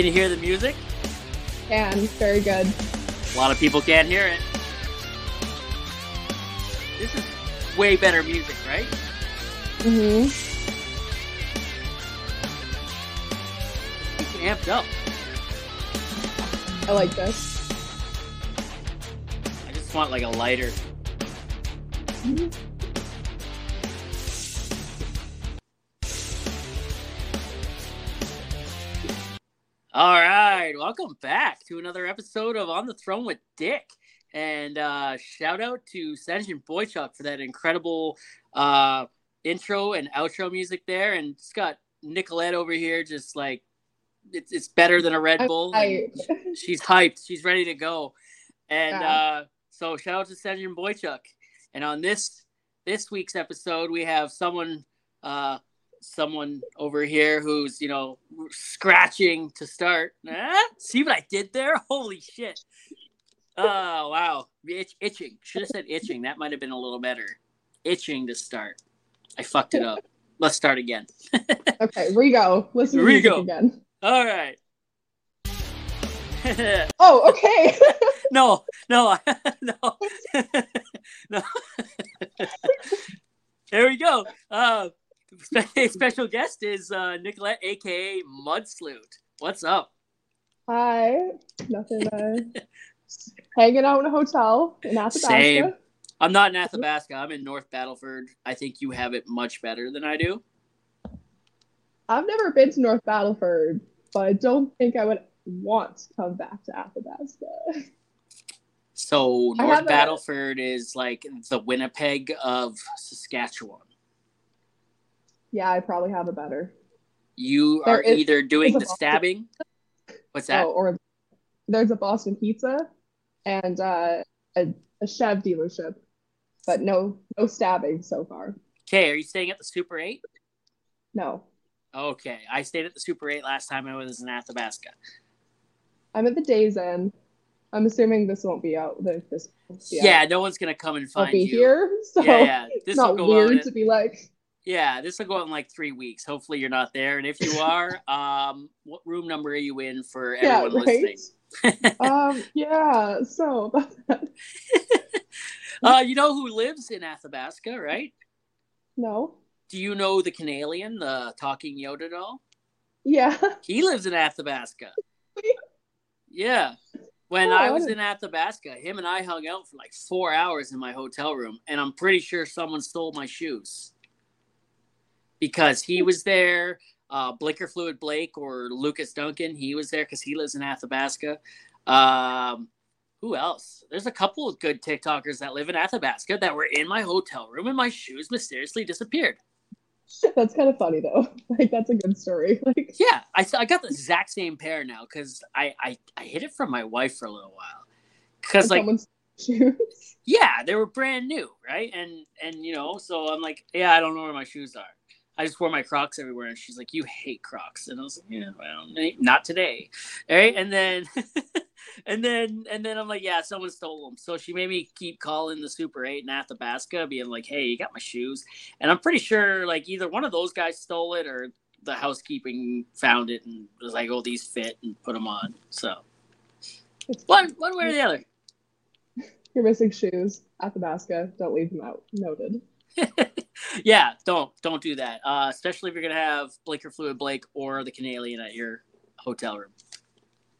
Can you hear the music? Can very good. A lot of people can't hear it. This is way better music, right? Mm-hmm. It's amped up. I like this. I just want like a lighter. All right, welcome back to another episode of On the Throne with Dick. And uh, shout out to Sergeant Boychuk for that incredible uh, intro and outro music there. And it's got Nicolette over here just like it's, it's better than a Red I'm Bull. hyped. She's hyped. She's ready to go. And uh, so shout out to Sergeant Boychuk. And on this this week's episode, we have someone uh, someone over here who's you know scratching to start. Ah, see what I did there? Holy shit! Oh wow, Itch, itching. Should have said itching. That might have been a little better. Itching to start. I fucked it up. Let's start again. Okay. Listen to music Rigo. again. All right. Oh, okay. no, no, no, no. there we go. Uh, special guest is uh, Nicolette, aka Mudsloot. What's up? Hi. Nothing. Uh, hanging out in a hotel in Athabasca. Same. I'm not in Athabasca. I'm in North Battleford. I think you have it much better than I do. I've never been to North Battleford, but I don't think I would want to come back to Athabasca. So North have a- Battleford is like the Winnipeg of Saskatchewan. Yeah, I probably have a better. You There are is- either doing the stabbing. What's that? Oh, or there's a Boston Pizza and uh, a, a Chev dealership, but no no stabbing so far. Okay, are you staying at the Super 8? No, Okay, I stayed at the Super 8 last time I was in Athabasca. I'm at the Days Inn. I'm assuming this won't be out. the- This won't Yeah, no one's gonna come and find I'll be you. here, so yeah, yeah. This it's will go weird to be like. Yeah, this will go out in like three weeks. Hopefully, you're not there, and if you are, um, what room number are you in for Yeah, everyone right. listening? um, yeah. So uh, you know who lives in Athabasca, right? no, Do you know the Canadian, the talking Yoda doll? yeah. He lives in Athabasca. Yeah. When Oh, I I was in Athabasca, him and I hung out for like four hours in my hotel room, and I'm pretty sure someone stole my shoes because he was there. Uh, Blinker Fluid Blake or Lucas Duncan, he was there because he lives in Athabasca. Um, who else? There's a couple of good TikTokers that live in Athabasca that were in my hotel room, and my shoes mysteriously disappeared. That's kind of funny though. Like that's a good story. Like Yeah, I, I got the exact same pair now because I, I I hid it from my wife for a little while because like shoes. yeah they were brand new right and and you know so I'm like yeah I don't know where my shoes are I just wore my Crocs everywhere and she's like you hate Crocs and I was like yeah well not today all right and then and then and then I'm like yeah someone stole them so she made me keep calling the Super Eight in Athabasca being like hey you got my shoes and I'm pretty sure like either one of those guys stole it or the housekeeping found it and was like, "Oh, these fit," and put them on. So one one way or the other. You're missing shoes. Athabasca. Don't leave them out. Noted. yeah, don't don't do that. Uh, especially if you're gonna have Blinker Fluid Blake or the Canadian at your hotel room.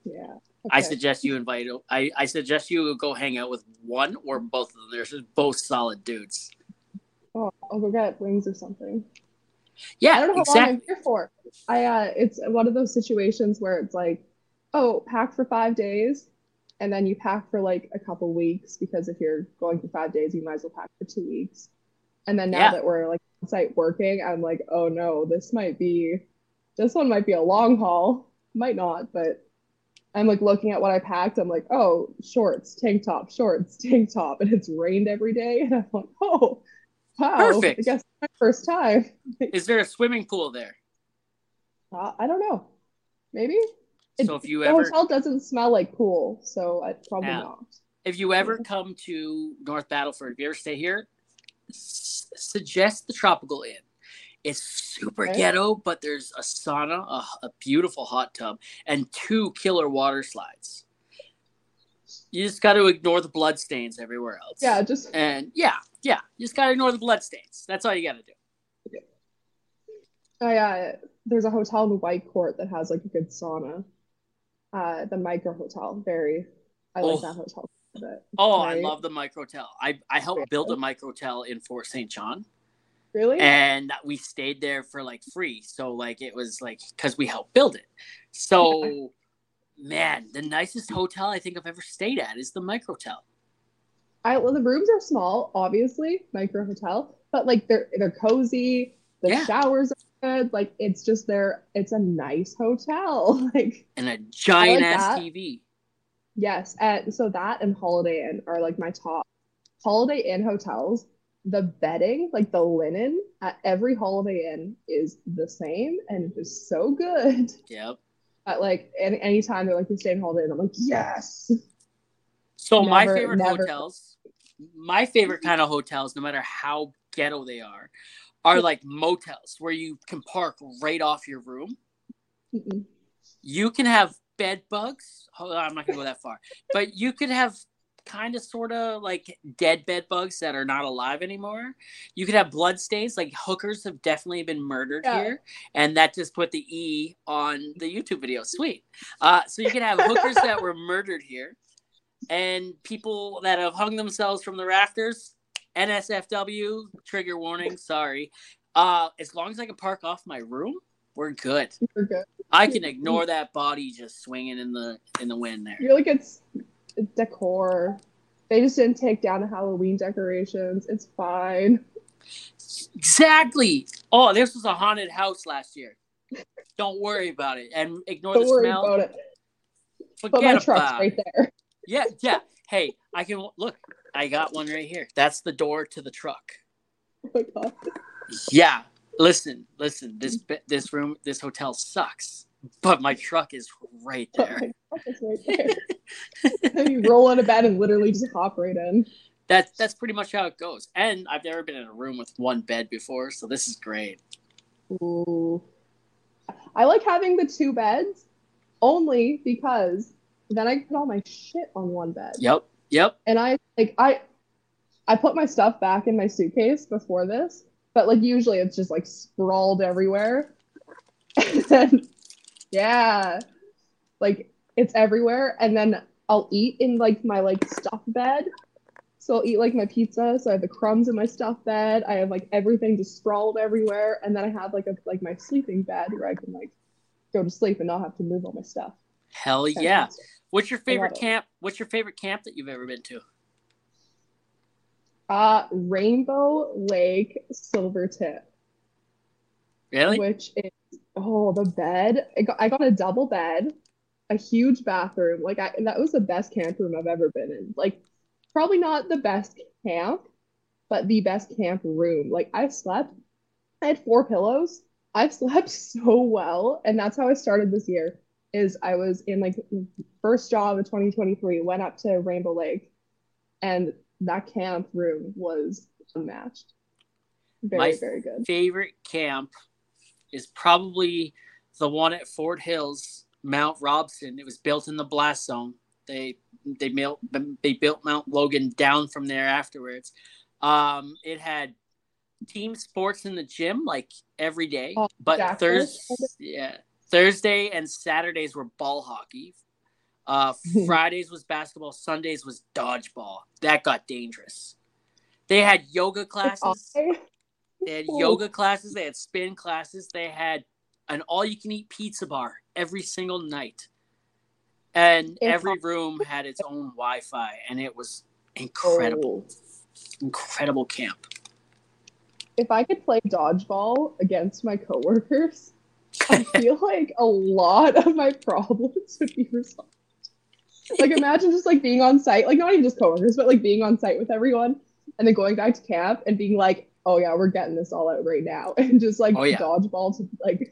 Yeah. I suggest you invite. I, I suggest you go hang out with one or both of them. They're just both solid dudes. Oh, I'll go get wings or something. Yeah, I don't know how exactly. long I'm here for. I uh, it's one of those situations where it's like, oh, pack for five days, and then you pack for like a couple weeks because if you're going for five days, you might as well pack for two weeks. And then now Yeah. that we're like on site working, I'm like, oh no, this might be, this one might be a long haul. Might not, but I'm like looking at what I packed. I'm like, oh, shorts, tank top, shorts, tank top, and it's rained every day, and I'm like, oh, wow, Perfect. I guess my first time. Is there a swimming pool there? Uh, I don't know. Maybe. It- So if you the ever hotel doesn't smell like pool, so I probably Yeah. not. if you ever come to North Battleford, if you ever stay here, s- suggest the Tropical Inn. It's super Okay. ghetto, but there's a sauna, a, a beautiful hot tub, and two killer water slides. You just got to ignore the blood stains everywhere else. Yeah, just And yeah, yeah, you just got to ignore the blood stains. That's all you got to do. I uh, there's a hotel in Whitecourt that has like a good sauna. Uh, the Micro Hotel, very. I like Oh. that hotel. A bit. Oh, I love the microtel. I I helped build a microtel in Fort St. John. Really? and we stayed there for like free so like it was like because we helped build it so man the nicest hotel i think i've ever stayed at is the microtel I well, the rooms are small, obviously, micro hotel, but like they're they're cozy. The Yeah. showers are good. Like it's just there. It's a nice hotel. Like and a giant ass that. tv yes, and so that and Holiday Inn are like my top. Holiday Inn hotels, the bedding, like the linen at every Holiday Inn is the same, and it is so good. yep But like any anytime they're like the same Holiday Inn, I'm like yes. so my favorite never- hotels my favorite kind of hotels no matter how ghetto they are are mm-hmm. like motels where you can park right off your room Mm-mm. you can have bed bugs. Hold on, I'm not gonna go that far, but you could have kind of sort of like dead bed bugs that are not alive anymore. You could have blood stains. Like hookers have definitely been murdered Yeah. here, and that just put the E on the YouTube video. Sweet. Uh, so you can have hookers that were murdered here, and people that have hung themselves from the rafters. NSFW trigger warning. Sorry. Uh, as long as I can park off my room, we're good. You're good. I can ignore that body just swinging in the in the wind there. You're like it's decor. They just didn't take down the Halloween decorations. It's fine. Exactly. Oh, this was a haunted house last year. Don't worry about it and ignore Don't the worry smell. about it. Forget But my truck's right there. Yeah, yeah. Hey, I can look. I got one right here. That's the door to the truck. Oh my god. Yeah. Listen, listen. This mm-hmm. this room, this hotel sucks, but my truck is right Oh there. it's right there. you roll out of bed and literally just hop right in. That that's pretty much how it goes. And I've never been in a room with one bed before, so this is great. Ooh. I like having the two beds only because then I put all my shit on one bed. Yep. Yep. And I like I I put my stuff back in my suitcase before this, but like usually it's just like sprawled everywhere. Then yeah. Like it's everywhere and then I'll eat in like my like stuff bed. So I'll eat like my pizza, so I have the crumbs in my stuff bed. I have like everything just sprawled everywhere and then I have like a like my sleeping bed where I can like go to sleep and not have to move all my stuff. Hell yeah. What's your favorite it. camp? What's your favorite camp that you've ever been to? Uh Rainbow Lake Silvertip. Really? which is oh the bed. I got I got a double bed, a huge bathroom. Like I that was the best camp room I've ever been in. Like probably not the best camp, but the best camp room. Like I slept, I had four pillows. I've slept so well, and that's how I started this year. Is I was in like first job of 2023, went up to Rainbow Lake, and that camp room was unmatched. Very, My very good. Favorite camp is probably the one at Fort Hills, Mount Robson. It was built in the blast zone. They they built they built Mount Logan down from there afterwards. Um, it had team sports in the gym like every day, Oh, but Thursday, yeah, Thursday and Saturdays were ball hockey. Uh, Fridays was basketball. Sundays was dodgeball. That got dangerous. They had yoga classes. They had yoga classes. They had spin classes. They had an all-you-can-eat pizza bar every single night, and every room had its own Wi-Fi, and it was incredible, Oh. incredible camp. If I could play dodgeball against my coworkers, I feel like a lot of my problems would be resolved. Like imagine just like being on site, like not even just coworkers, but like being on site with everyone and then going back to camp and being like, oh yeah, we're getting this all out right now. And just like Oh, yeah. dodgeball to like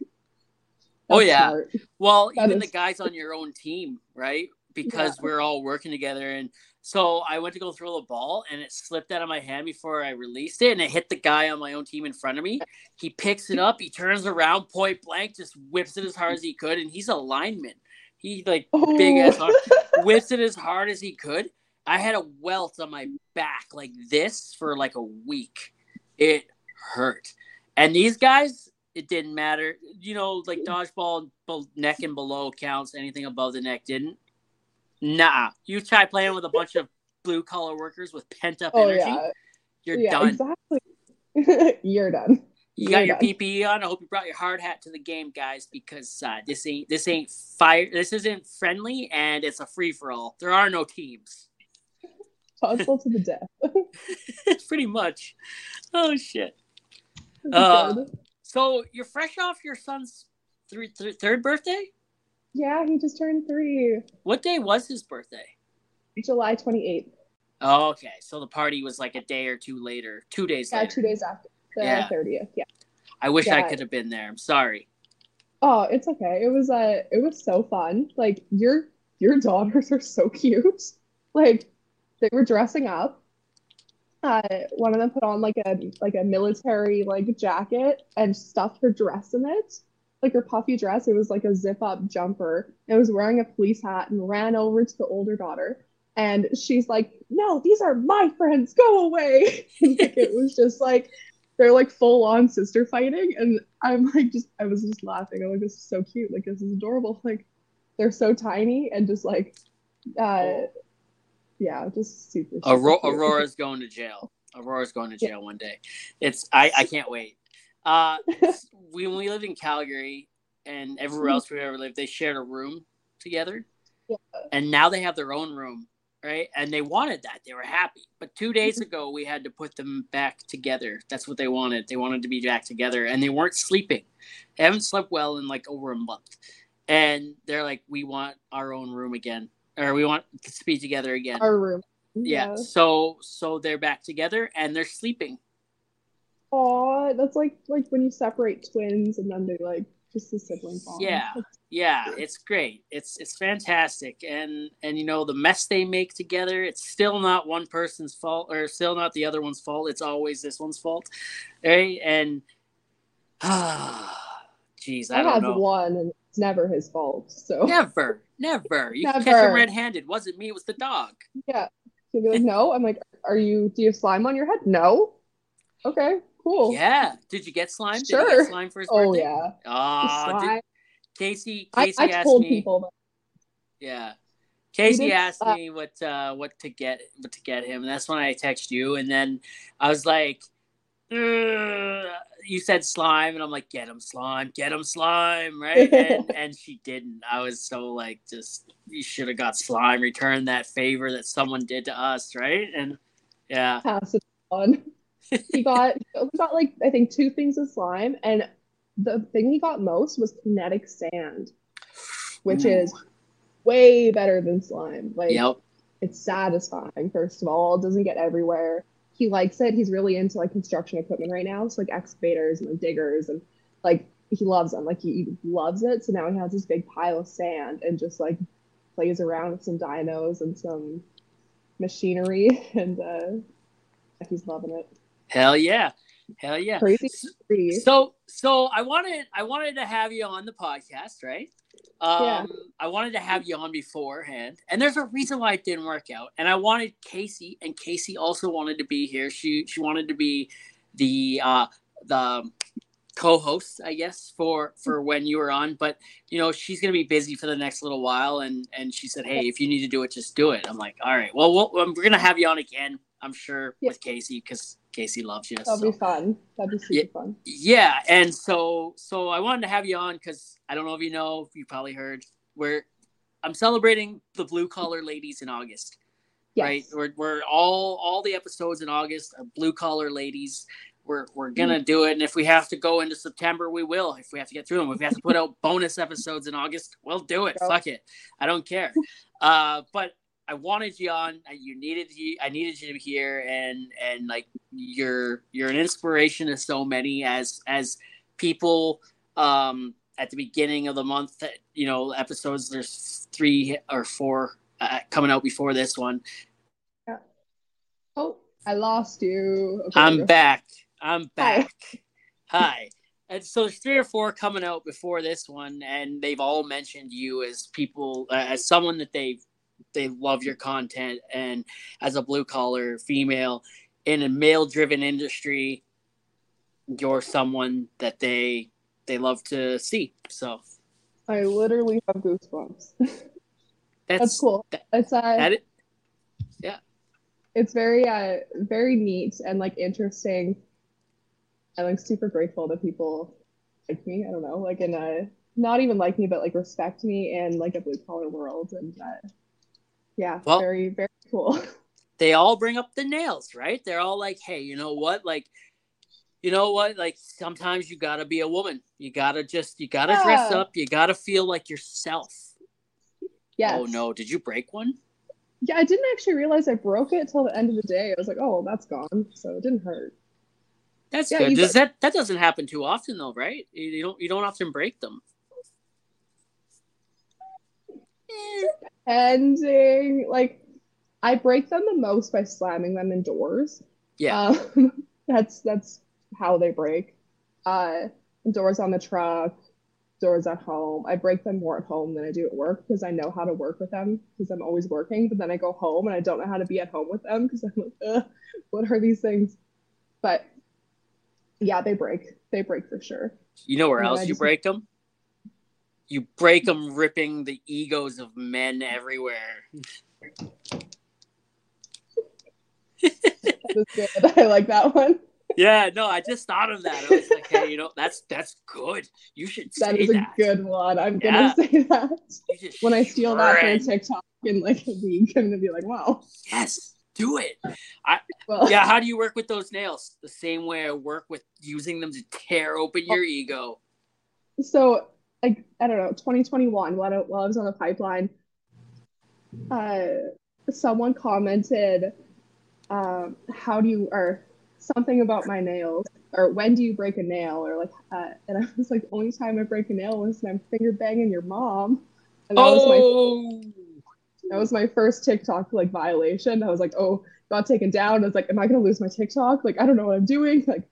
Oh, yeah. smart. Well, That even the guys on your own team, right? because Yeah. we are all working together. And so I went to go throw the ball and it slipped out of my hand before I released it and it hit the guy on my own team in front of me. He picks it up, he turns around point blank, just whips it as hard as he could. And he's a lineman. He like big ass Oh. whips it as hard as he could. I had a welt on my back like this for like a week. It hurt. And these guys, it didn't matter. You know, like dodgeball, neck and below counts. Anything above the neck didn't. Nah. You try playing with a bunch of blue collar workers with pent up Oh energy, yeah, you're yeah, done. exactly. You're done. You got your. PPE on. I hope you brought your hard hat to the game, guys, because uh, this ain't this ain't fire. This isn't friendly, and it's a free for all. There are no teams. Possible to the death. Pretty much. Oh shit. Uh, So you're fresh off your son's three, th- third birthday. yeah, he just turned three. What day was his birthday? July 28th. Oh, okay. So the party was like a day or two later, two days Yeah, later. two days after the Yeah. 30th. Yeah. I wish I could have been there. I'm sorry. Oh, it's okay. It was uh it was so fun. Like your your daughters are so cute. Like they were dressing up. Uh one of them put on like a like a military like jacket and stuffed her dress in it. Like her puffy dress. It was like a zip up jumper. And was wearing a police hat and ran over to the older daughter. And she's like, No, these are my friends. Go away. like, it was just like they're like full on sister fighting and i'm like just i was just laughing i'm like this is so cute like this is adorable like they're so tiny and just like uh yeah just super, super Aurora. Aurora's going to jail. Aurora's going to jail one day. It's I, I can't wait. Uh, we when we lived in Calgary and everywhere else we ever lived, they shared a room together, Yeah. and now they have their own room, right? And they wanted that. They were happy. But two days mm-hmm. ago, we had to put them back together. That's what they wanted. They wanted to be back together, and they weren't sleeping. They haven't slept well in like over a month, and they're like, "We want our own room again." Or we want to be together again our room yeah. So so they're back together and they're sleeping. Aw, that's like like when you separate twins and then they like just a sibling bond. Yeah. Yeah, it's great. It's it's fantastic. And and you know the mess they make together, it's still not one person's fault or still not the other one's fault. It's always this one's fault. Right? And ah jeez, I have know. one and it's never his fault. So Never, never. You can catch Never. him red-handed. Wasn't me. It was the dog. yeah. He'll be like, no. I'm like, are you do you have slime on your head? No. Okay, cool. Yeah. Did you get slime? Did you Sure. get slime for his Oh birthday? yeah. Ah, did- Slime. Casey. I, Casey I asked told me. people that Yeah. Casey asked uh, me what uh, what to get what to get him, and that's when I texted you, and then I was like, "You said slime," and I'm like, "Get him slime, get him slime," right? and and she didn't. I was so like, just you should have got slime. Return that favor that someone did to us, right? And yeah, pass it on. He got he got like I think two things of slime, and the thing he got most was kinetic sand, which Ooh. is way better than slime. Like yep, it's satisfying. First of all, it doesn't get everywhere. He likes it. He's really into like construction equipment right now, so like excavators and like, diggers and like he loves them. Like he, he loves it. So now he has this big pile of sand and just like plays around with some dinos and some machinery, and uh, he's loving it. Hell yeah, hell yeah. Crazy. So so I wanted I wanted to have you on the podcast, right? Um Yeah. I wanted to have you on beforehand. And there's a reason why it didn't work out. And I wanted Casey and Casey also wanted to be here. She she wanted to be the uh the co-host, I guess, for for when you were on, but you know, she's going to be busy for the next little while and and she said, "Hey, if you need to do it, just do it." I'm like, "All right. Well, we'll we're going to have you on again, I'm sure, Yeah. with Casey cuz Casey loves you." That'll so. be fun. That'd be super Yeah. fun. Yeah, and so so I wanted to have you on because I don't know if you know, you probably heard, where I'm celebrating the blue collar ladies in August. Yes. Right, we're, we're all all the episodes in August are blue collar ladies. We're we're gonna do it, and if we have to go into September, we will. If we have to get through them, if we have to put out bonus episodes in August, we'll do it. Yep. Fuck it, I don't care. Uh, but I wanted you on. You needed you. I needed you to be here, and and like you're you're an inspiration to so many as as people. Um, at the beginning of the month, you know episodes. There's three or four uh, coming out before this one. Oh, I lost you. Okay, I'm back. I'm back. Hi. And so there's three or four coming out before this one, and they've all mentioned you as people, uh, as someone that they they love your content, and as a blue collar female in a male driven industry, you're someone that they they love to see. So I literally have goosebumps. that's, That's cool. that- It's uh, that it. it's very uh very neat and like interesting. I'm like super grateful that people like me. I don't know, like in a not even like me, but like respect me in like a blue collar world, and uh, yeah, Well- very very cool. they all bring up the nails, right? They're all like, hey, you know what? Like, you know what? Like, sometimes you gotta be a woman. You gotta just, you gotta dress up. You gotta feel like yourself. yeah Oh no, did you break one? Yeah, I didn't actually realize I broke it till the end of the day. I was like, oh, well, that's gone, so it didn't hurt. That's Yeah, good. Does that that doesn't happen too often though, right? You don't you don't often break them. Ending like I break them the most by slamming them indoors. Yeah. Um, that's that's how they break. Uh, doors on the truck, doors at home. I break them more at home than I do at work because I know how to work with them because I'm always working. But then I go home and I don't know how to be at home with them because I'm like, Ugh, what are these things? But yeah, they break. They break for sure. You know where Yeah, else you just- break them? You break them ripping the egos of men everywhere. That. I like that one. Yeah, no, I just thought of that. I was like, hey, you know, that's that's good. You should say That is a good one. I'm Yeah. gonna say that when I steal that from. TikTok in like a week. I'm gonna be like, wow. Yes, do it. Well, Yeah, how do you work with those nails? The same way I work with using them to tear open your ego. so like I don't know, 2021 while I, while I was on the pipeline, uh, someone commented, um, "How do you or something about my nails or when do you break a nail or like?" Uh, and I was like, "The only time I break a nail was when I'm finger banging your mom." And that was my Oh, that was my first TikTok like violation. I was like, "Oh, got taken down." I was like, "Am I gonna lose my TikTok? Like, I don't know what I'm doing." Like.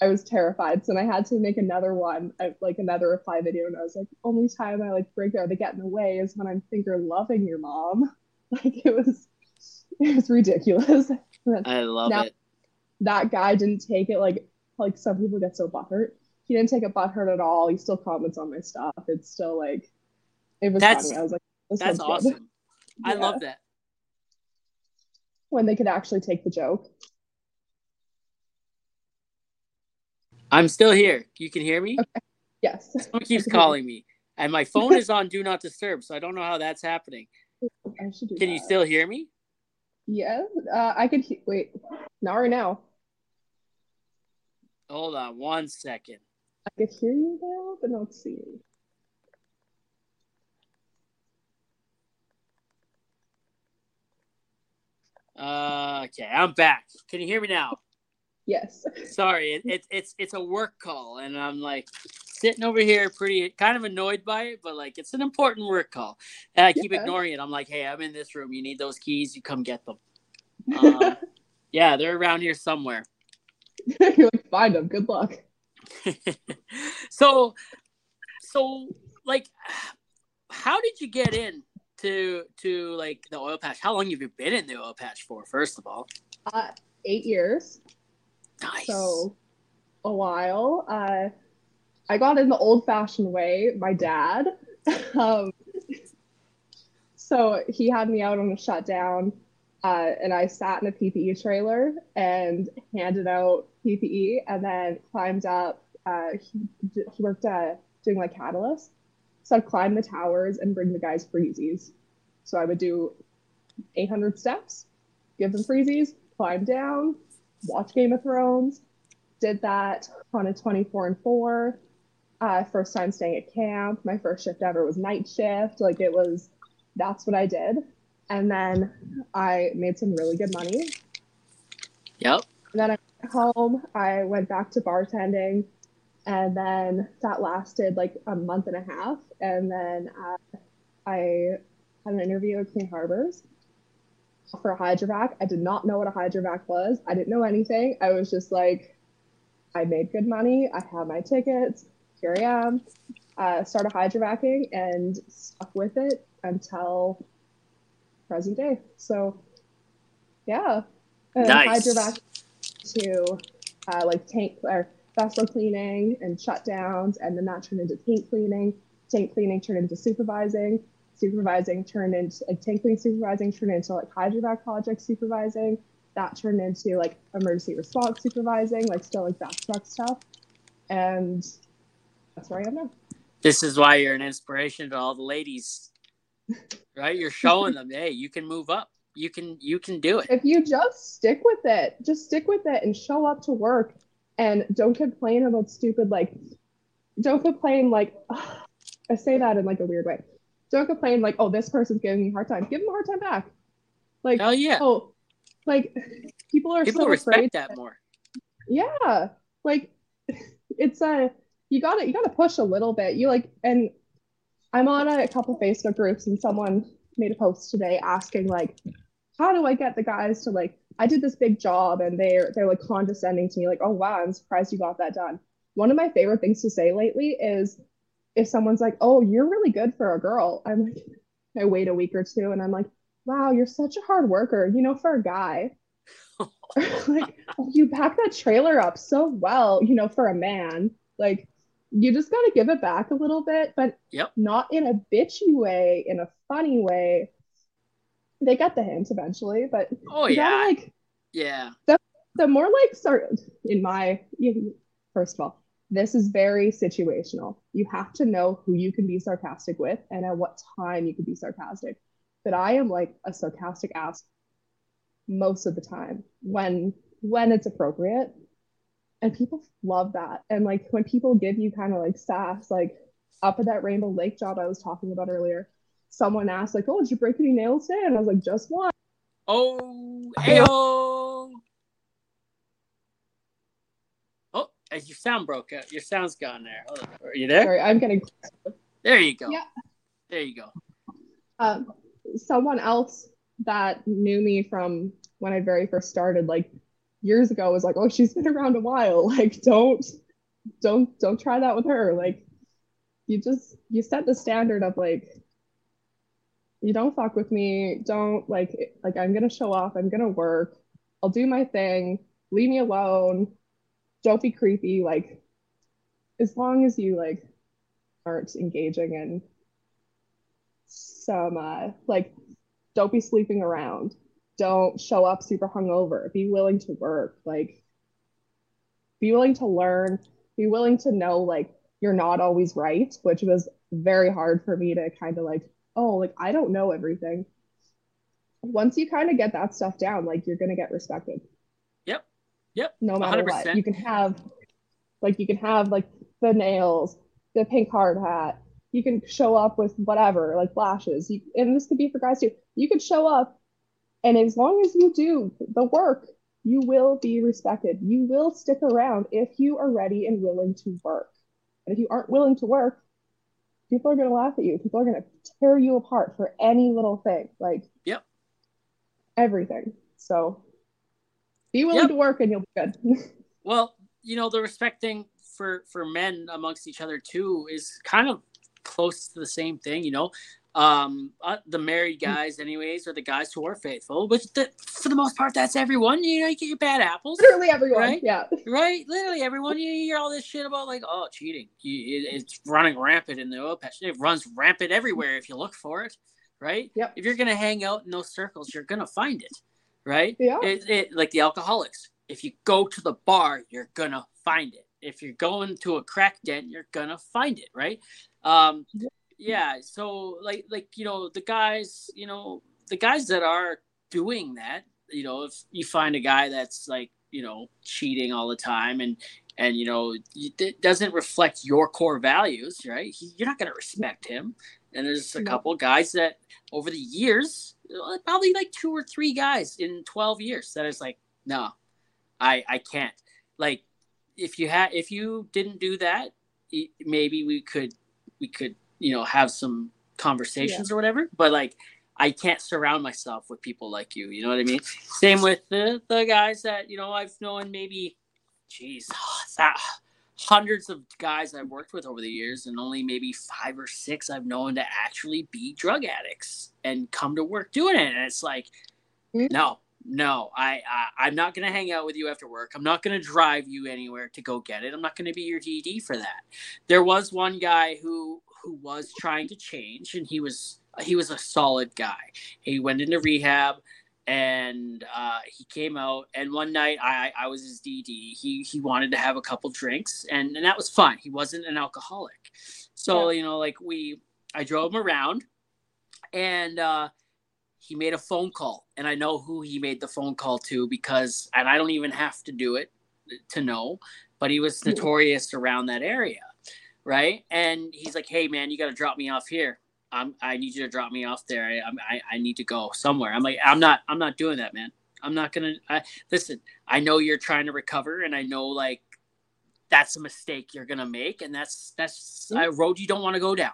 I was terrified, so then I had to make another one, uh, like another reply video, and I was like, "Only time I like break out, they get in the way is when I'm finger loving your mom." Like it was, it was ridiculous. I love Now- it. that guy didn't take it like like some people get so butthurt. He didn't take it butthurt at all. He still comments on my stuff. It's still like, it was That's- funny. I was like, this That's one's good. awesome. I Yeah. love that. when they could actually take the joke. I'm still here. You can hear me? Yes. Someone keeps I can hear you. calling me. And my phone is on do not disturb, so I don't know how that's happening. I should do Can you still hear me? Yeah, uh, I could he- wait. now or now. Hold on one second. I could hear you now, but not see you. Uh, okay, I'm back. Can you hear me now? Yes. Sorry, it, it's it's it's a work call, and I'm like sitting over here, pretty kind of annoyed by it, but like it's an important work call, and I keep Yeah. ignoring it. I'm like, hey, I'm in this room. You need those keys? You come get them. Um, yeah, they're around here somewhere. You're like, find them. Good luck. so, so like, how did you get in to to like the oil patch? How long have you been in the oil patch for? First of all, Uh, eight years. Nice. So a while. Uh, I got in the old-fashioned way. My dad. um, so he had me out on a shutdown, uh, and I sat in a PPE trailer and handed out PPE, and then climbed up. Uh, he, he worked uh, doing like catalyst, so I'd climb the towers and bring the guys freezies. So I would do 800 steps, give them freezies, climb down, watch Game of Thrones. Did that on a 24 and 4. Uh, first time staying at camp. My first shift ever was night shift. Like it was, that's what I did. And then I made some really good money. Yep. And then I went home. I went back to bartending. And then that lasted like a month and a half. And then uh, I had an interview at Clean Harbors for a hydrovac. I did not know what a hydrovac was. I didn't know anything. I was just like, I made good money. I have my tickets. Here I am. Uh, started hydrovacing and stuck with it until present day. So, yeah. And Nice. hydrovac to uh, like tank or vessel cleaning and shutdowns, and then that turned into tank cleaning. Tank cleaning turned into supervising. Supervising turned into like tank supervising turned into like hydrovac project supervising. That turned into like emergency response supervising, like still like that truck stuff. And that's where I am now. This is why you're an inspiration to all the ladies, right? You're showing them, hey, you can move up. You can you can do it. if you just stick with it, just stick with it and show up to work and don't complain about stupid like don't complain like I say that in like a weird way. Don't complain like, oh, this person's giving me a hard time. Give them a hard time back. Like, oh yeah. oh, like people are People so respect afraid. that more. Yeah, like it's a you gotta you gotta push a little bit. You like, and I'm on a couple Facebook groups, and someone made a post today asking like, how do I get the guys to like? I did this big job, and they're they're like condescending to me, like, oh wow, I'm surprised you got that done. One of my favorite things to say lately is if someone's like, oh, you're really good for a girl. I'm like, I wait a week or two, and I'm like, wow, you're such a hard worker. You know, for a guy like you back that trailer up so well, you know, for a man. Like you just gotta give it back a little bit, but Yep. not in a bitchy way, in a funny way. They get the hint eventually, but Oh you gotta yeah. like Yeah. the more like start in my first of all, this is very situational. You have to know who you can be sarcastic with and at what time you can be sarcastic. But I am like a sarcastic ass most of the time when when it's appropriate. And people love that. And like when people give you kind of like sass, like up at that Rainbow Lake job I was talking about earlier, someone asked like, "Oh, did you break any nails today?" And I was like, "Just one." Oh, ayo. Oh, uh, your sound broke out. Your sound's gone there. Are you there? Sorry, I'm getting There you go. Yeah. There you go. um, someone else that knew me from when I very first started, like years ago, was like, "Oh, she's been around a while. Like, don't, don't, don't try that with her. Like, you just you set the standard of like, you don't fuck with me. Don't like, like I'm gonna show off. I'm gonna work. I'll do my thing. Leave me alone. Don't be creepy. Like, as long as you like aren't engaging in some uh like don't be sleeping around. Don't show up super hungover. Be willing to work like be willing to learn. Be willing to know like you're not always right which was very hard for me to kind of like oh like i don't know everything. Once you kind of get that stuff down like you're gonna get respected Yep. No matter 100%. what you can have like you can have like the nails the pink hard hat. You can show up with whatever like flashes you, and this could be for guys too. You could show up and as long as you do the work you will be respected. You will stick around if you are ready and willing to work. And if you aren't willing to work people are going to laugh at you. People are going to tear you apart for any little thing like Yep. everything. So be willing Yep. to work and you'll be good Well, you know, the respect thing for for men amongst each other too is kind of close to the same thing. You know, um, uh, the married guys, anyways, are the guys who are faithful. Which, the, for the most part, that's everyone. You know, you get your bad apples. literally everyone Right? yeah Right, literally everyone. You hear all this shit about like, oh, cheating. You, it, it's running rampant in the oil patch. It runs rampant everywhere if you look for it. Right. Yep. If you're gonna hang out in those circles, you're gonna find it. Right. Yeah. It, it like the alcoholics. If you go to the bar, you're gonna find it. If you're going to a crack den, you're gonna find it. Right. Um. Yeah. So like like you know the guys you know the guys that are doing that you know if you find a guy that's like you know cheating all the time and and you know it doesn't reflect your core values right he, you're not going to respect him and there's a couple guys that over the years uh, probably like two or three guys in 12 years that is like no i i can't like if you had if you didn't do that maybe we could we could you know have some conversations yeah. or whatever. But like, I can't surround myself with people like you. You know what I mean? Same with the the guys that you know I've known maybe, geez, that, hundreds of guys I've worked with over the years, and only maybe five or six I've known to actually be drug addicts and come to work doing it. And it's like, mm-hmm. no, no, I, I I'm not gonna hang out with you after work. I'm not gonna drive you anywhere to go get it. I'm not gonna be your DD for that. There was one guy who who was trying to change, and he was he was a solid guy. He went into rehab and uh, he came out and one night I, I was his dd he he wanted to have a couple drinks and, and that was fine. He wasn't an alcoholic. So yeah. you know like we i drove him around and uh, he made a phone call and i know who he made the phone call to because and i don't even have to do it to know but he was notorious around that area right? And he's like hey man you got to drop me off here I'm, I need you to drop me off there. I, I, I need to go somewhere. I'm like, I'm not, I'm not doing that, man. I'm not gonna. I, listen, I know you're trying to recover, and I know like that's a mistake you're gonna make, and that's that's a road you don't want to go down.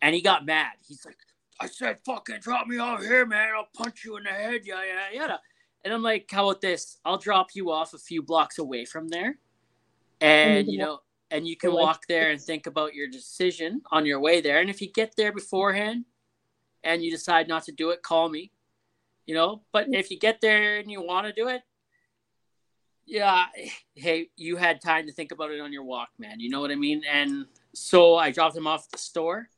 And he got mad. He's like, I said, fucking drop me off here, man. I'll punch you in the head, yeah, yeah, yeah. And I'm like, how about this? I'll drop you off a few blocks away from there, and you know, and you can walk there and think about your decision on your way there. And if you get there beforehand and you decide not to do it, call me. You know, but if you get there and you want to do it, yeah, hey, you had time to think about it on your walk, man. You know what I mean? And so I dropped him off at the store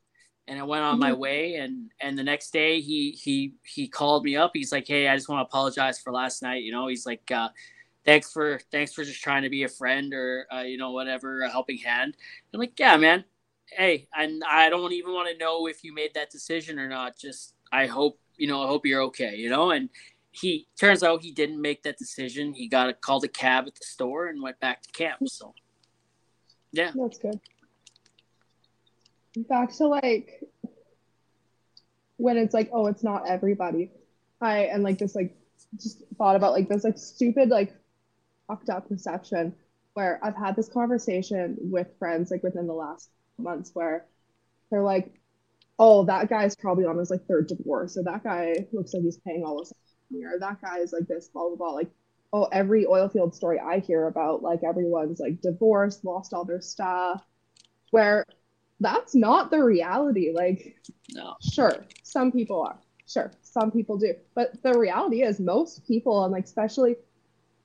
and I went on mm-hmm. my way and and the next day he he he called me up. He's like, "Hey, I just want to apologize for last night." You know, he's like uh thanks for thanks for just trying to be a friend or uh, you know whatever a helping hand. I'm like yeah man. Hey and i don't even want to know if you made that decision or not. Just i hope you know i hope you're okay you know? And he turns out he didn't make that decision. He got a, called a cab at the store and went back to camp so. Yeah. That's good. Back to like when it's like oh it's not everybody i and like this like just thought about like this like stupid like fucked up perception where I've had this conversation with friends like within the last months where they're like, oh, that guy's probably on his like third divorce, So that guy looks like he's paying all this money, or that guy is like this, blah blah blah. Like, oh, every oil field story I hear about, like everyone's like divorced, lost all their stuff, where that's not the reality. Like, no. sure, some people are. Sure, some people do. But the reality is most people and like especially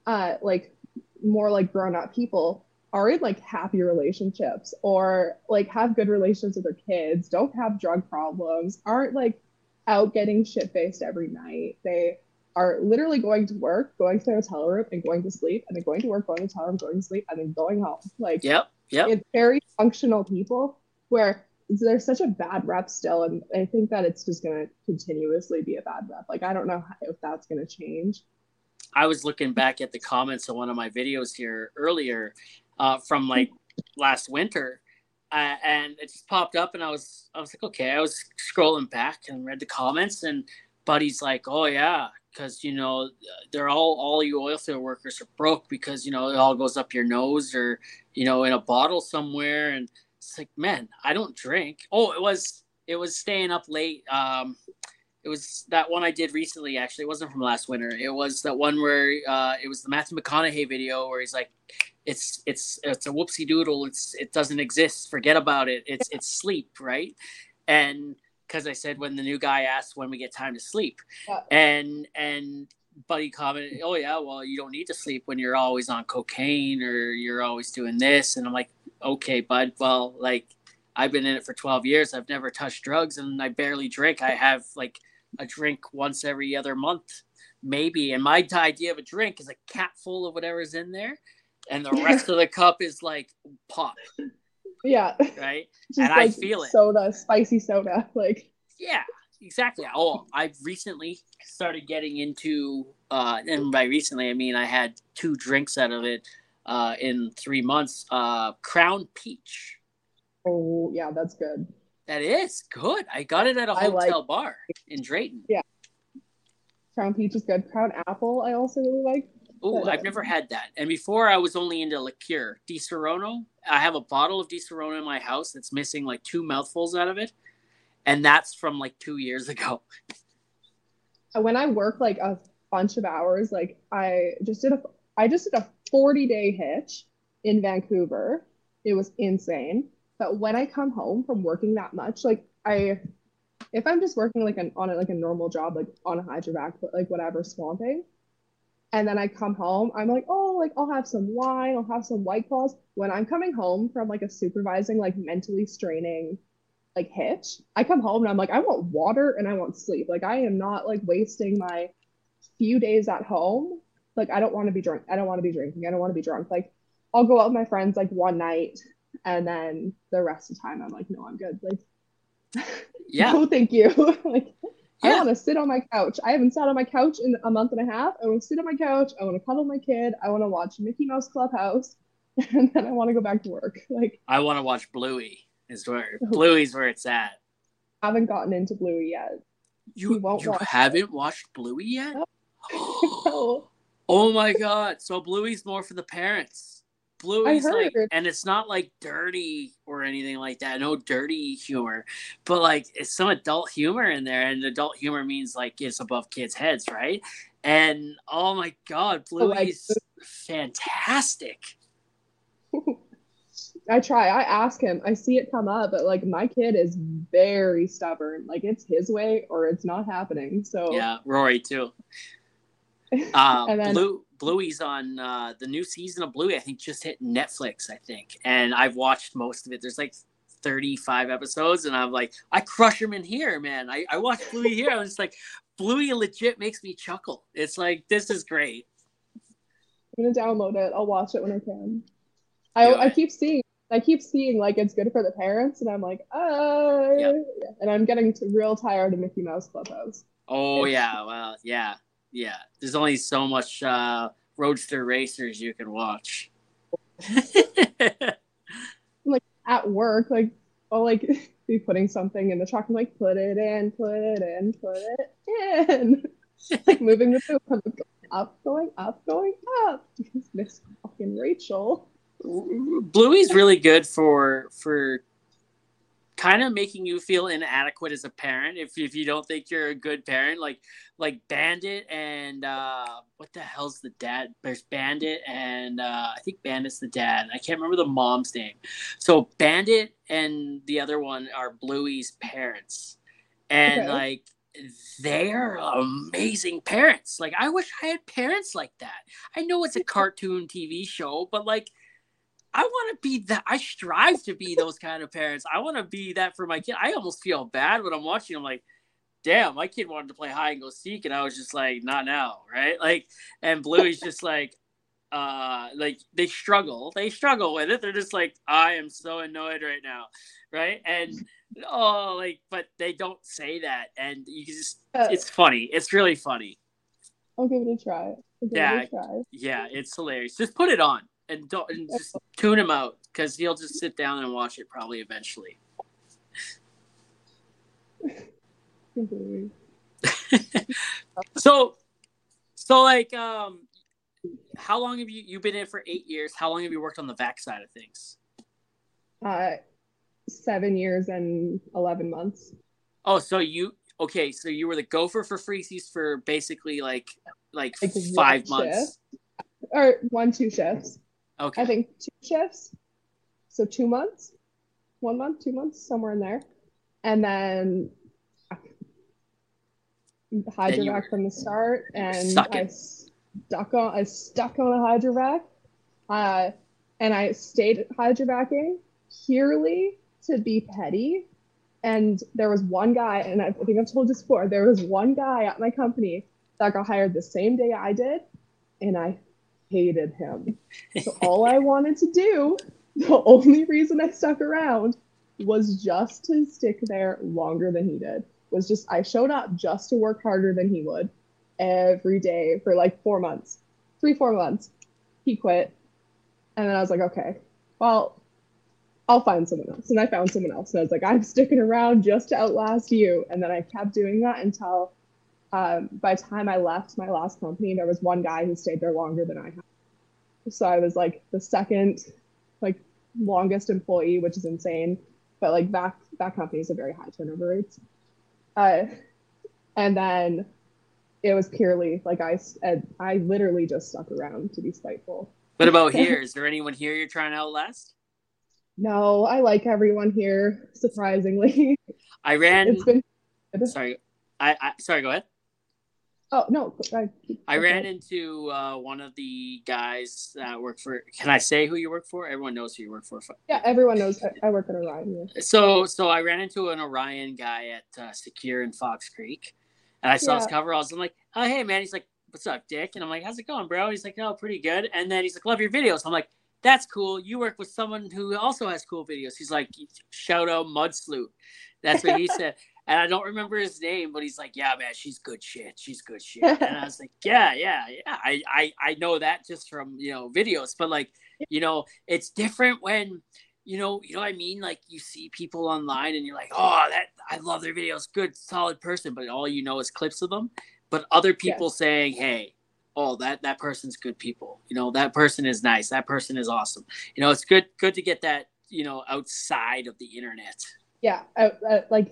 uh like more like grown up people are in like happy relationships or like have good relations with their kids, don't have drug problems, aren't like out getting shit faced every night. They are literally going to work, going to their hotel room and going to sleep, and then going to work, going to hotel room, going to sleep, and then going home. Like, yep, yep. It's very functional people where there's such a bad rep still, and I think that it's just going to continuously be a bad rep. Like, I don't know if that's going to change. I was looking back at the comments of one of my videos here earlier uh, from like last winter, uh, and it just popped up, and I was I was like, okay, I was scrolling back and read the comments, and Buddy's like, oh yeah, because you know they're all all you oil field workers are broke because you know it all goes up your nose or you know in a bottle somewhere, and it's like, man, I don't drink. Oh, it was it was staying up late. Um, it was that one I did recently. Actually, it wasn't from last winter. It was that one where uh, it was the Matthew McConaughey video where he's like, "It's it's it's a whoopsie doodle. It's it doesn't exist. Forget about it. It's it's sleep, right?" And because I said when the new guy asked when we get time to sleep, yeah. and and Buddy commented, "Oh yeah, well you don't need to sleep when you're always on cocaine or you're always doing this." And I'm like, "Okay, bud. Well, like." I've been in it for 12 years. I've never touched drugs and I barely drink. I have like a drink once every other month, maybe. And my idea of a drink is a cap full of whatever's in there, and the rest of the cup is like pop. Yeah. Right. Just and like I feel it. Soda, spicy soda, like. Yeah, exactly. Oh, I've recently started getting into, uh, and by recently I mean I had two drinks out of it uh, in three months. Uh, Crown Peach. Oh yeah, that's good. That is good. I got it at a hotel like, bar in Drayton. Yeah. Crown peach is good. Crown apple, I also really like. Oh, I've uh, never had that. And before, I was only into liqueur. Disaronno. I have a bottle of Disaronno in my house that's missing like two mouthfuls out of it. and that's from like two years ago. When I work like a bunch of hours, like I just did a I just did a 40 day hitch in Vancouver. It was insane. But when I come home from working that much, like I if I'm just working like an on a, like a normal job, like on a hydrovac, like whatever swamping, and then I come home, I'm like, oh, like I'll have some wine, I'll have some white claws. When I'm coming home from like a supervising, like mentally straining like hitch, I come home and I'm like, I want water and I want sleep. Like I am not like wasting my few days at home. Like I don't want to be drunk. I don't want to be drinking. I don't want to be drunk. Like I'll go out with my friends like one night and then the rest of the time I'm like, no, I'm good. Like Yeah. no, thank you. like I want to sit on my couch. I haven't sat on my couch in a month and a half. I want to sit on my couch. I want to cuddle my kid. I want to watch Mickey Mouse Clubhouse, and then I want to go back to work. Like I want to watch Bluey. Is where. Bluey's where it's at. I haven't gotten into Bluey yet. You, won't you watch haven't watched Bluey yet? Oh, oh my god! So Bluey's more for the parents. Bluey's like, and it's not like dirty or anything like that. No dirty humor, but like it's some adult humor in there, and adult humor means like it's above kids' heads, right? And oh my god, Oh, Bluey's fantastic. I try. I ask him. I see it come up, but like my kid is very stubborn. Like it's his way or it's not happening. So Yeah, Rory too. Uh, then- Blue Bluey's on uh, the new season of Bluey. I think just hit Netflix. I think, and I've watched most of it. There's like 35 episodes, and I'm like, I crush him in here, man. I, I watch Bluey here. I was just like, Bluey legit makes me chuckle. It's like this is great. I'm gonna download it. I'll watch it when I can. I I keep seeing I keep seeing like it's good for the parents, and I'm like, uh, Yep. and I'm getting real tired of Mickey Mouse Clubhouse. Oh yeah, well yeah, yeah. There's only so much uh, Roadster Racers you can watch. Like at work, like I'll like be putting something in the truck. I'm like, put it in, put it in, put it in. like moving the food, I'm going up, going up, going up. Miss fucking Rachel. Bluey's really good for for kind of making you feel inadequate as a parent if if you don't think you're a good parent like like Bandit and uh what the hell's the dad there's Bandit and uh I think Bandit's the dad. I can't remember the mom's name. So Bandit and the other one are Bluey's parents. And Okay. like they're amazing parents. Like I wish I had parents like that. I know it's a cartoon TV show but like I want to be that. I strive to be those kind of parents. I want to be that for my kid. I almost feel bad when I'm watching. I'm like, damn, my kid wanted to play hide and go seek, and I was just like, not now, right? Like, and Bluey's just like, uh, like they struggle. They struggle with it. They're just like, I am so annoyed right now, right? And oh, like, but they don't say that, and you can just, Uh, it's funny. It's really funny. I'll give it a try. Yeah. it a try. Yeah, it's hilarious. Just put it on and don't and just tune him out because he'll just sit down and watch it probably eventually. So, so like, um, how long have you you been in for eight years? How long have you worked on the vac side of things? Uh, seven years and eleven months. Oh, so you okay? So you were the gopher for Freezies for basically like like, Like five one months. or one two shifts. Okay. I think two shifts. So two months, one month, two months, somewhere in there. And then hydrovac from the start, and stuck I stuck on I stuck on a hydrovac, uh, and I stayed hydrovacking purely to be petty. And there was one guy, and I think I've told this before. There was one guy at my company that got hired the same day I did, and I hated him. So all I wanted to do, the only reason I stuck around was just to stick there longer than he did. Was just I showed up just to work harder than he would every day for like four months. Three, four months. He quit. And then I was like, okay, well, I'll find someone else. And I found someone else. And I was like, I'm sticking around just to outlast you. And then I kept doing that until um, by the time I left my last company, there was one guy who stayed there longer than I had. So I was like the second, like longest employee, which is insane. but like that that company is a very high turnover rates. Uh, and then it was purely like I I literally just stuck around to be spiteful. What about here? Is there anyone here you're trying to outlast? No, I like everyone here. Surprisingly, I ran. It's been sorry. I, I sorry. Go ahead. Oh no, I, I ran into uh, one of the guys that work for. Can I say who you work for? Everyone knows who you work for. Yeah, everyone knows. I, I work at Orion. Yeah. So, so I ran into an Orion guy at uh, Secure in Fox Creek, and I saw yeah. his cover. I'm like, "Oh, hey, man!" He's like, "What's up, Dick?" And I'm like, "How's it going, bro?" He's like, "Oh, pretty good." And then he's like, "Love your videos." I'm like, "That's cool. You work with someone who also has cool videos." He's like, "Shout out Mud Sloot." That's what he said and I don't remember his name, but he's like, "Yeah, man, she's good shit. She's good shit." and I was like, "Yeah, yeah, yeah. I, I, I know that just from you know videos, but like, you know, it's different when, you know, you know what I mean. Like you see people online, and you're like, "Oh, that I love their videos. Good, solid person," but all you know is clips of them. But other people yeah. saying, "Hey." Oh, that that person's good people. You know, that person is nice. That person is awesome. You know, it's good good to get that, you know, outside of the internet. Yeah, I, I, like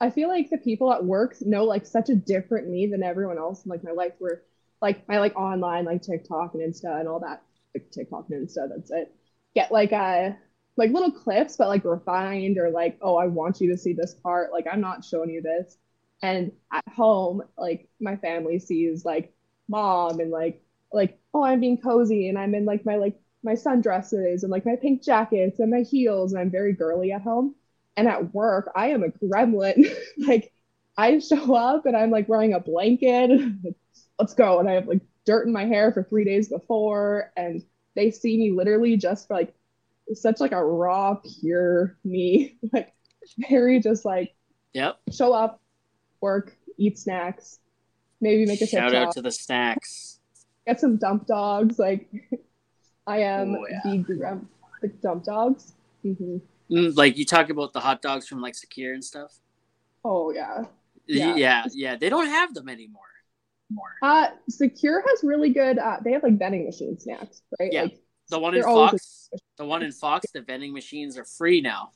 I feel like the people at work know like such a different me than everyone else in like my life where like my like online like TikTok and Insta and all that like TikTok and Insta that's it get like uh like little clips but like refined or like oh I want you to see this part like I'm not showing you this. And at home like my family sees like mom and like like oh I'm being cozy and I'm in like my like my sundresses and like my pink jackets and my heels and I'm very girly at home and at work, I am a gremlin. like I show up and I'm like wearing a blanket. Let's go. And I have like dirt in my hair for three days before. And they see me literally just for like such like a raw, pure me. like very just like yep. Show up, work, eat snacks, maybe make a shout out to the snacks. Get some dump dogs. Like I am oh, yeah. the, the dump dogs. Mm-hmm. Mm, like you talk about the hot dogs from like Secure and stuff. Oh yeah. Yeah, yeah, yeah. They don't have them anymore. More. Uh, Secure has really good. Uh, they have like vending machine snacks, right? Yeah. Like, the one in Fox, the one in Fox, the vending machines are free now.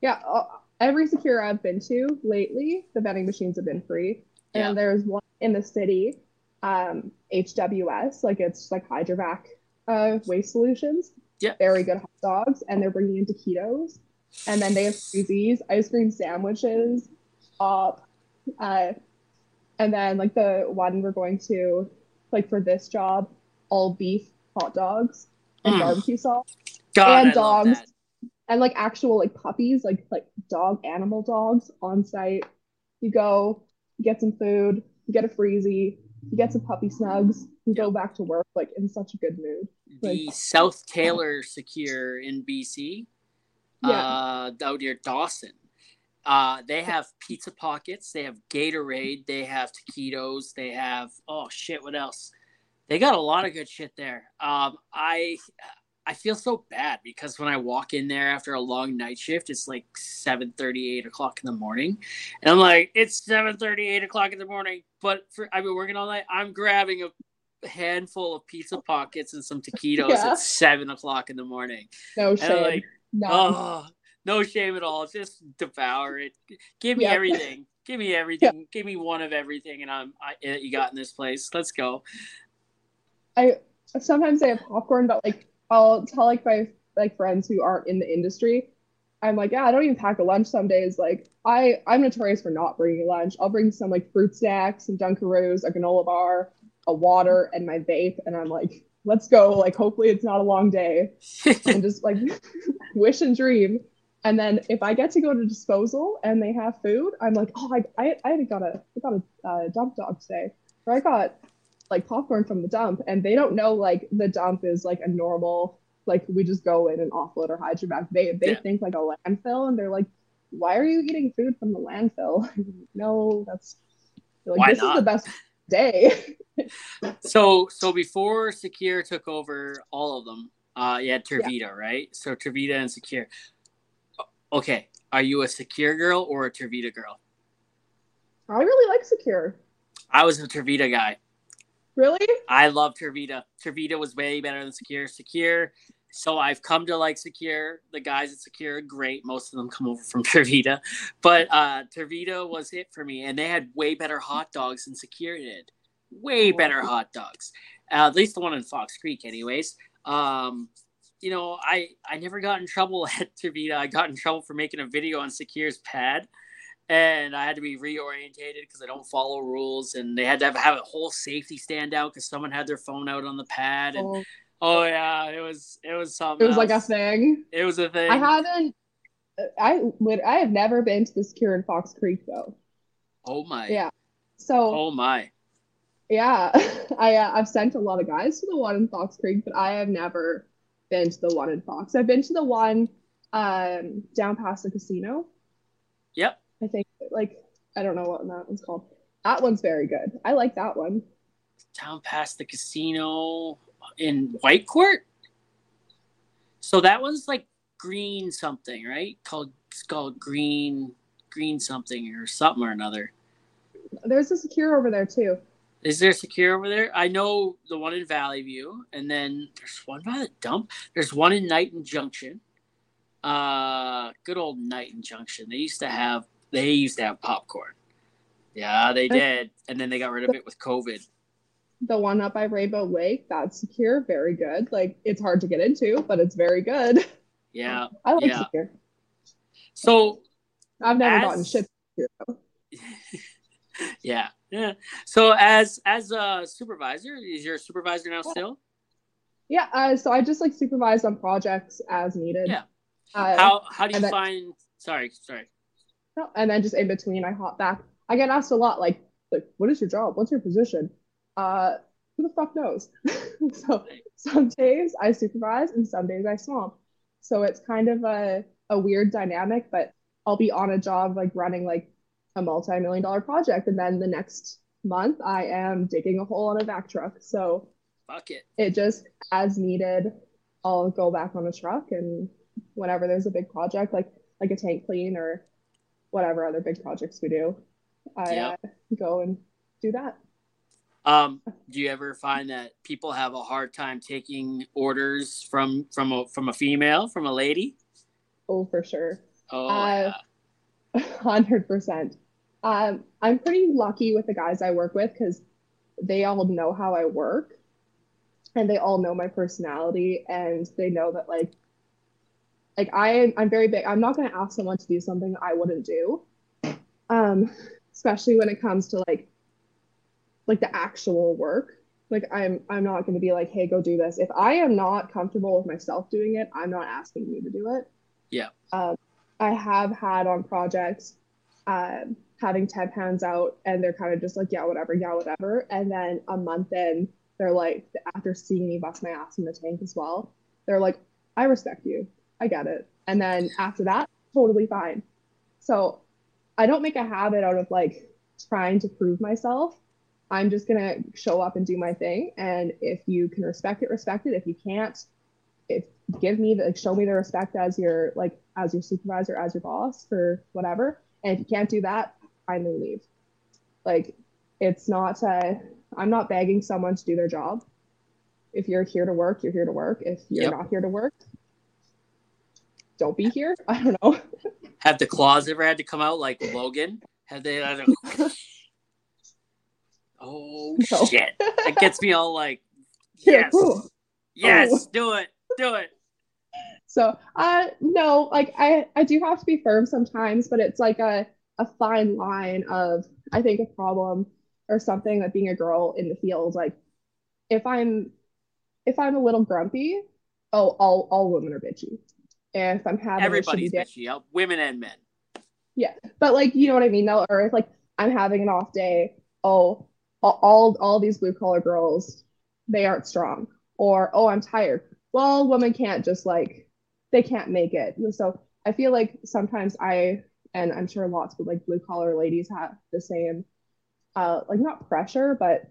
Yeah, uh, every Secure I've been to lately, the vending machines have been free. And yeah. there's one in the city, um, HWS, like it's like hydrovac uh, waste solutions. Yeah. Very good hot dogs. And they're bringing in taquitos. And then they have koozies, ice cream sandwiches, up. Uh, and then like the one we're going to, like for this job, all beef hot dogs and mm. barbecue sauce. God, and dogs. And like actual like puppies, like like dog animal dogs on site. You go, you get some food, you get a freezy, you get some puppy snugs, you go back to work like in such a good mood. The like, South Taylor Secure in BC, yeah. uh, out near Dawson. Uh, they have pizza pockets, they have Gatorade, they have taquitos, they have oh shit, what else? They got a lot of good shit there. Um, I I feel so bad because when I walk in there after a long night shift, it's like 7 8 o'clock in the morning. And I'm like, it's 7 8 o'clock in the morning. But for I've been working all night. I'm grabbing a handful of pizza pockets and some taquitos yeah. at seven o'clock in the morning. No shame. Like, no. Oh, no shame at all. Just devour it. Give me yeah. everything. Give me everything. Yeah. Give me one of everything, and I'm I, eh, you got in this place. Let's go. I sometimes I have popcorn, but like I'll tell like my like friends who aren't in the industry, I'm like, yeah, I don't even pack a lunch some days. Like I I'm notorious for not bringing lunch. I'll bring some like fruit snacks, some Dunkaroos, a granola bar, a water, and my vape, and I'm like, let's go. Like hopefully it's not a long day, and just like wish and dream. And then if I get to go to disposal and they have food, I'm like, oh, I I, I got a I got a uh, dump dog today, or I got like popcorn from the dump and they don't know like the dump is like a normal like we just go in and offload our hydrovac. They they yeah. think like a landfill and they're like, why are you eating food from the landfill? no, that's like why this not? is the best day. so so before Secure took over all of them, uh you had Tervita, yeah. right? So Tervita and Secure. Okay. Are you a Secure girl or a Tervita girl? I really like Secure. I was a Tervita guy. Really? I love Tervita. Tervita was way better than Secure. Secure, so I've come to like Secure. The guys at Secure are great. Most of them come over from Tervita, but uh, Tervita was it for me, and they had way better hot dogs than Secure did. Way better hot dogs. Uh, at least the one in Fox Creek, anyways. Um, you know, I I never got in trouble at Tervita. I got in trouble for making a video on Secure's pad, and I had to be reorientated because I don't follow rules, and they had to have, have a whole safety stand out because someone had their phone out on the pad, and oh, oh yeah, it was it was something. It was else. like a thing. It was a thing. I haven't. I would. I have never been to the Secure in Fox Creek though. Oh my. Yeah. So. Oh my. Yeah, I uh, I've sent a lot of guys to the one in Fox Creek, but I have never been to the one in Fox. I've been to the one um down past the casino. Yep. I think like I don't know what that one's called. That one's very good. I like that one. Down past the casino in Whitecourt. So that one's like green something, right? Called it's called green green something or something or another. There's a secure over there too. Is there secure over there? I know the one in Valley View, and then there's one by the dump. There's one in Knighton Junction. Uh, good old Knighton Junction. They used to have they used to have popcorn. Yeah, they did, and then they got rid of it with COVID. The one up by Rainbow Lake, that's secure, very good. Like it's hard to get into, but it's very good. Yeah, I like yeah. secure. So I've never as- gotten shit. Yeah, yeah. So as as a supervisor, is your supervisor now still? Yeah, uh, so I just like supervise on projects as needed. Yeah. Uh, How how do you then- find? Sorry, sorry. No, and then just in between, I hop back. I get asked a lot, like, like, what is your job? What's your position? Uh, who the fuck knows? so some days I supervise, and some days I swamp. So it's kind of a a weird dynamic, but I'll be on a job like running like a multi-million dollar project, and then the next month I am digging a hole on a vac truck. So Fuck it. it just as needed i'll go back on a truck and whenever there's a big project like like a tank clean or whatever other big projects we do i Yeah. uh, go and do that Um, do you ever find that people have a hard time taking orders from from a from a female, from a lady? oh for sure Oh, Uh, yeah. 100% um, i'm pretty lucky with the guys i work with because they all know how i work and they all know my personality and they know that like like I I'm very big. I'm not going to ask someone to do something I wouldn't do. Um especially when it comes to like like the actual work. Like I'm I'm not going to be like, "Hey, go do this." If I am not comfortable with myself doing it, I'm not asking you to do it. Yeah. Um I have had on projects um having 10 pounds out and they're kind of just like, "Yeah, whatever, yeah, whatever." And then a month in, they're like after seeing me bust my ass in the tank as well, they're like, I respect you. I get it. And then after that, totally fine. So I don't make a habit out of like trying to prove myself. I'm just gonna show up and do my thing. And if you can respect it, respect it. If you can't, if give me the like, show me the respect as your like as your supervisor, as your boss for whatever. And if you can't do that, kindly leave. Like it's not uh I'm not begging someone to do their job. If you're here to work, you're here to work. If you're Yep. not here to work, don't be here. I don't know. Have the claws ever had to come out like Logan? Have they had to... Oh No. shit. That gets me all like yes. ooh. Yes, Oh. do it. Do it. So, uh, no, like I, I do have to be firm sometimes, but it's like a, a fine line of, I think, a problem or something that being a girl in the field, like if I'm, if I'm a little grumpy, oh, all, all women are bitchy. And if I'm having a Everybody's day, bitchy, uh, women and men. Yeah, but like, you know what I mean? They'll, or if like I'm having an off day, oh, all, all, all these blue collar girls, they aren't strong. Or, oh, I'm tired. Well, women can't just like, they can't make it. So I feel like sometimes I, and I'm sure lots of like blue collar ladies have the same, uh, like not pressure, but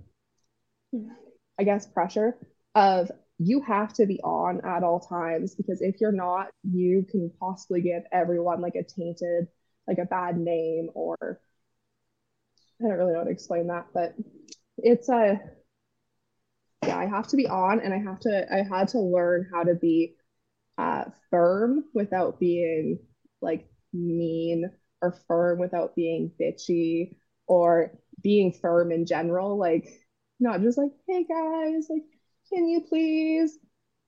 I guess pressure of you have to be on at all times because if you're not, you can possibly give everyone like a tainted, like a bad name or I don't really know how to explain that, but it's a yeah, I have to be on and I have to I had to learn how to be uh, firm without being like mean or firm without being bitchy or being firm in general. Like, not just like, hey guys, like, can you please,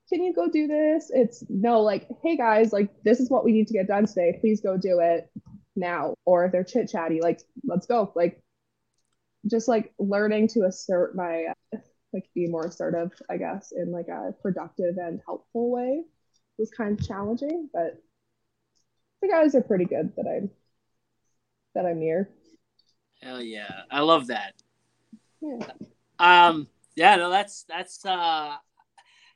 can you go do this? It's no, like, hey guys, like, this is what we need to get done today. Please go do it now. Or if they're chit chatty, like, let's go. Like, just like learning to assert my, like, be more assertive, I guess, in like a productive and helpful way was kind of challenging, but the guys are pretty good that I'm that I'm near. Hell yeah. I love that. Yeah. Um yeah, no, that's that's uh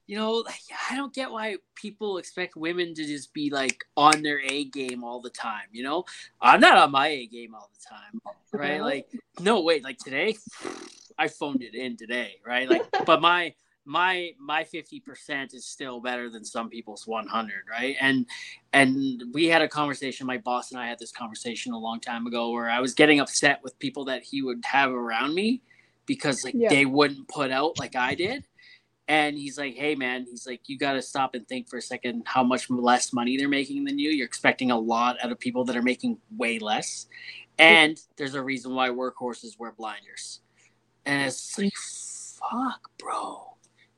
you know, I don't get why people expect women to just be like on their A game all the time. You know, I'm not on my A game all the time, right? Like, no, wait, like today, I phoned it in today, right? Like, but my my my 50% is still better than some people's 100 right? And and we had a conversation my boss and i had this conversation a long time ago where i was getting upset with people that he would have around me because like Yeah. they wouldn't put out like i did. And he's like hey man he's like you got to stop and think for a second how much less money they're making than you. You're expecting a lot out of people that are making way less. And there's a reason why workhorses wear blinders. And it's like fuck bro. Why are you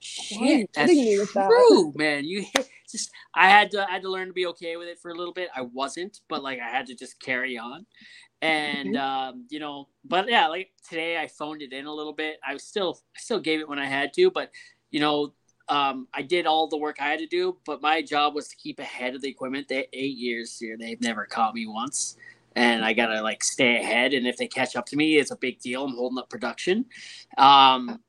shit that's hitting me that? true man. You just i had to i had to learn to be okay with it for a little bit. I wasn't but like i had to just carry on. And Mhm. um you know but yeah like today i phoned it in a little bit. I was still i still gave it when i had to but you know um i did all the work i had to do but my job was to keep ahead of the equipment. They eight years here they've never caught me once. And i gotta like stay ahead and if they catch up to me it's a big deal. I'm holding up production. Um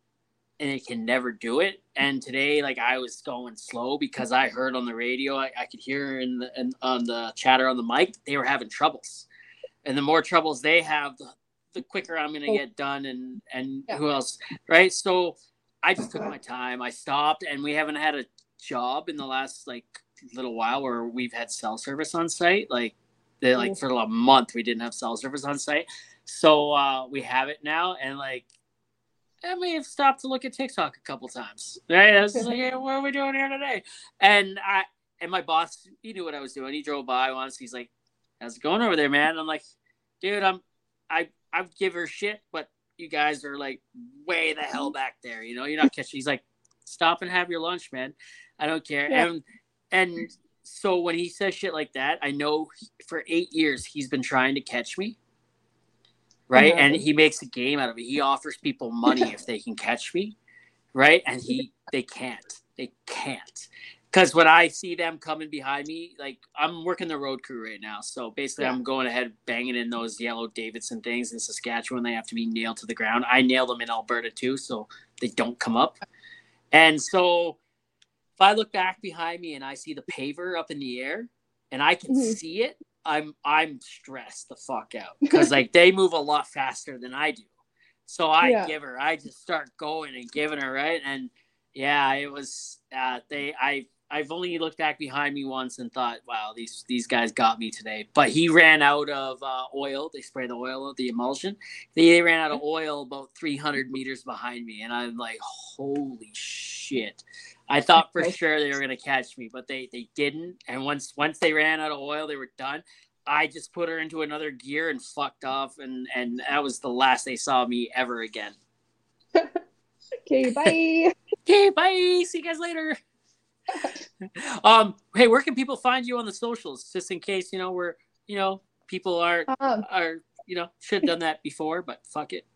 and it can never do it. And today, like I was going slow because I heard on the radio, I, I could hear in the in, on the chatter on the mic, they were having troubles. And the more troubles they have, the, the quicker I'm gonna Oh. get done. And and Yeah. who else, right? So I just took my time. I stopped, and we haven't had a job in the last like little while where we've had cell service on site. Like they like Mm. for a month we didn't have cell service on site. So uh, we have it now, and like I may have stopped to look at TikTok a couple times. Right? I was like, hey, what are we doing here today? And I and my boss, he knew what I was doing. He drove by once. He's like, "How's it going over there, man?" I'm like, "Dude, I'm I I give her shit, but you guys are like way the hell back there. You know, you're not catching." He's like, "Stop and have your lunch, man. I don't care." Yeah. And and so when he says shit like that, I know for eight years he's been trying to catch me right? Uh-huh. And he makes a game out of it. He offers people money if they can catch me, right? And he they can't. They can't. Because when I see them coming behind me, like I'm working the road crew right now. So basically, Yeah. I'm going ahead banging in those yellow Davidson things in Saskatchewan. They have to be nailed to the ground. I nail them in Alberta too, so they don't come up. And so if I look back behind me and I see the paver up in the air and I can Mhm. see it, I'm I'm stressed the fuck out because like they move a lot faster than I do. So I Yeah. give her, I just start going and giving her right, and yeah, it was uh, they I I've only looked back behind me once and thought, wow, these these guys got me today. But he ran out of uh, oil. They spray the oil, of the emulsion. They ran out of oil about 300 meters behind me, and I'm like, holy shit. I thought for sure they were gonna catch me, but they they didn't. And once once they ran out of oil, they were done. I just put her into another gear and fucked off, and and that was the last they saw me ever again. Okay, bye. Okay, bye. See you guys later. um, hey, where can people find you on the socials? Just in case you know we're you know people are um, are you know should have done that before, but fuck it.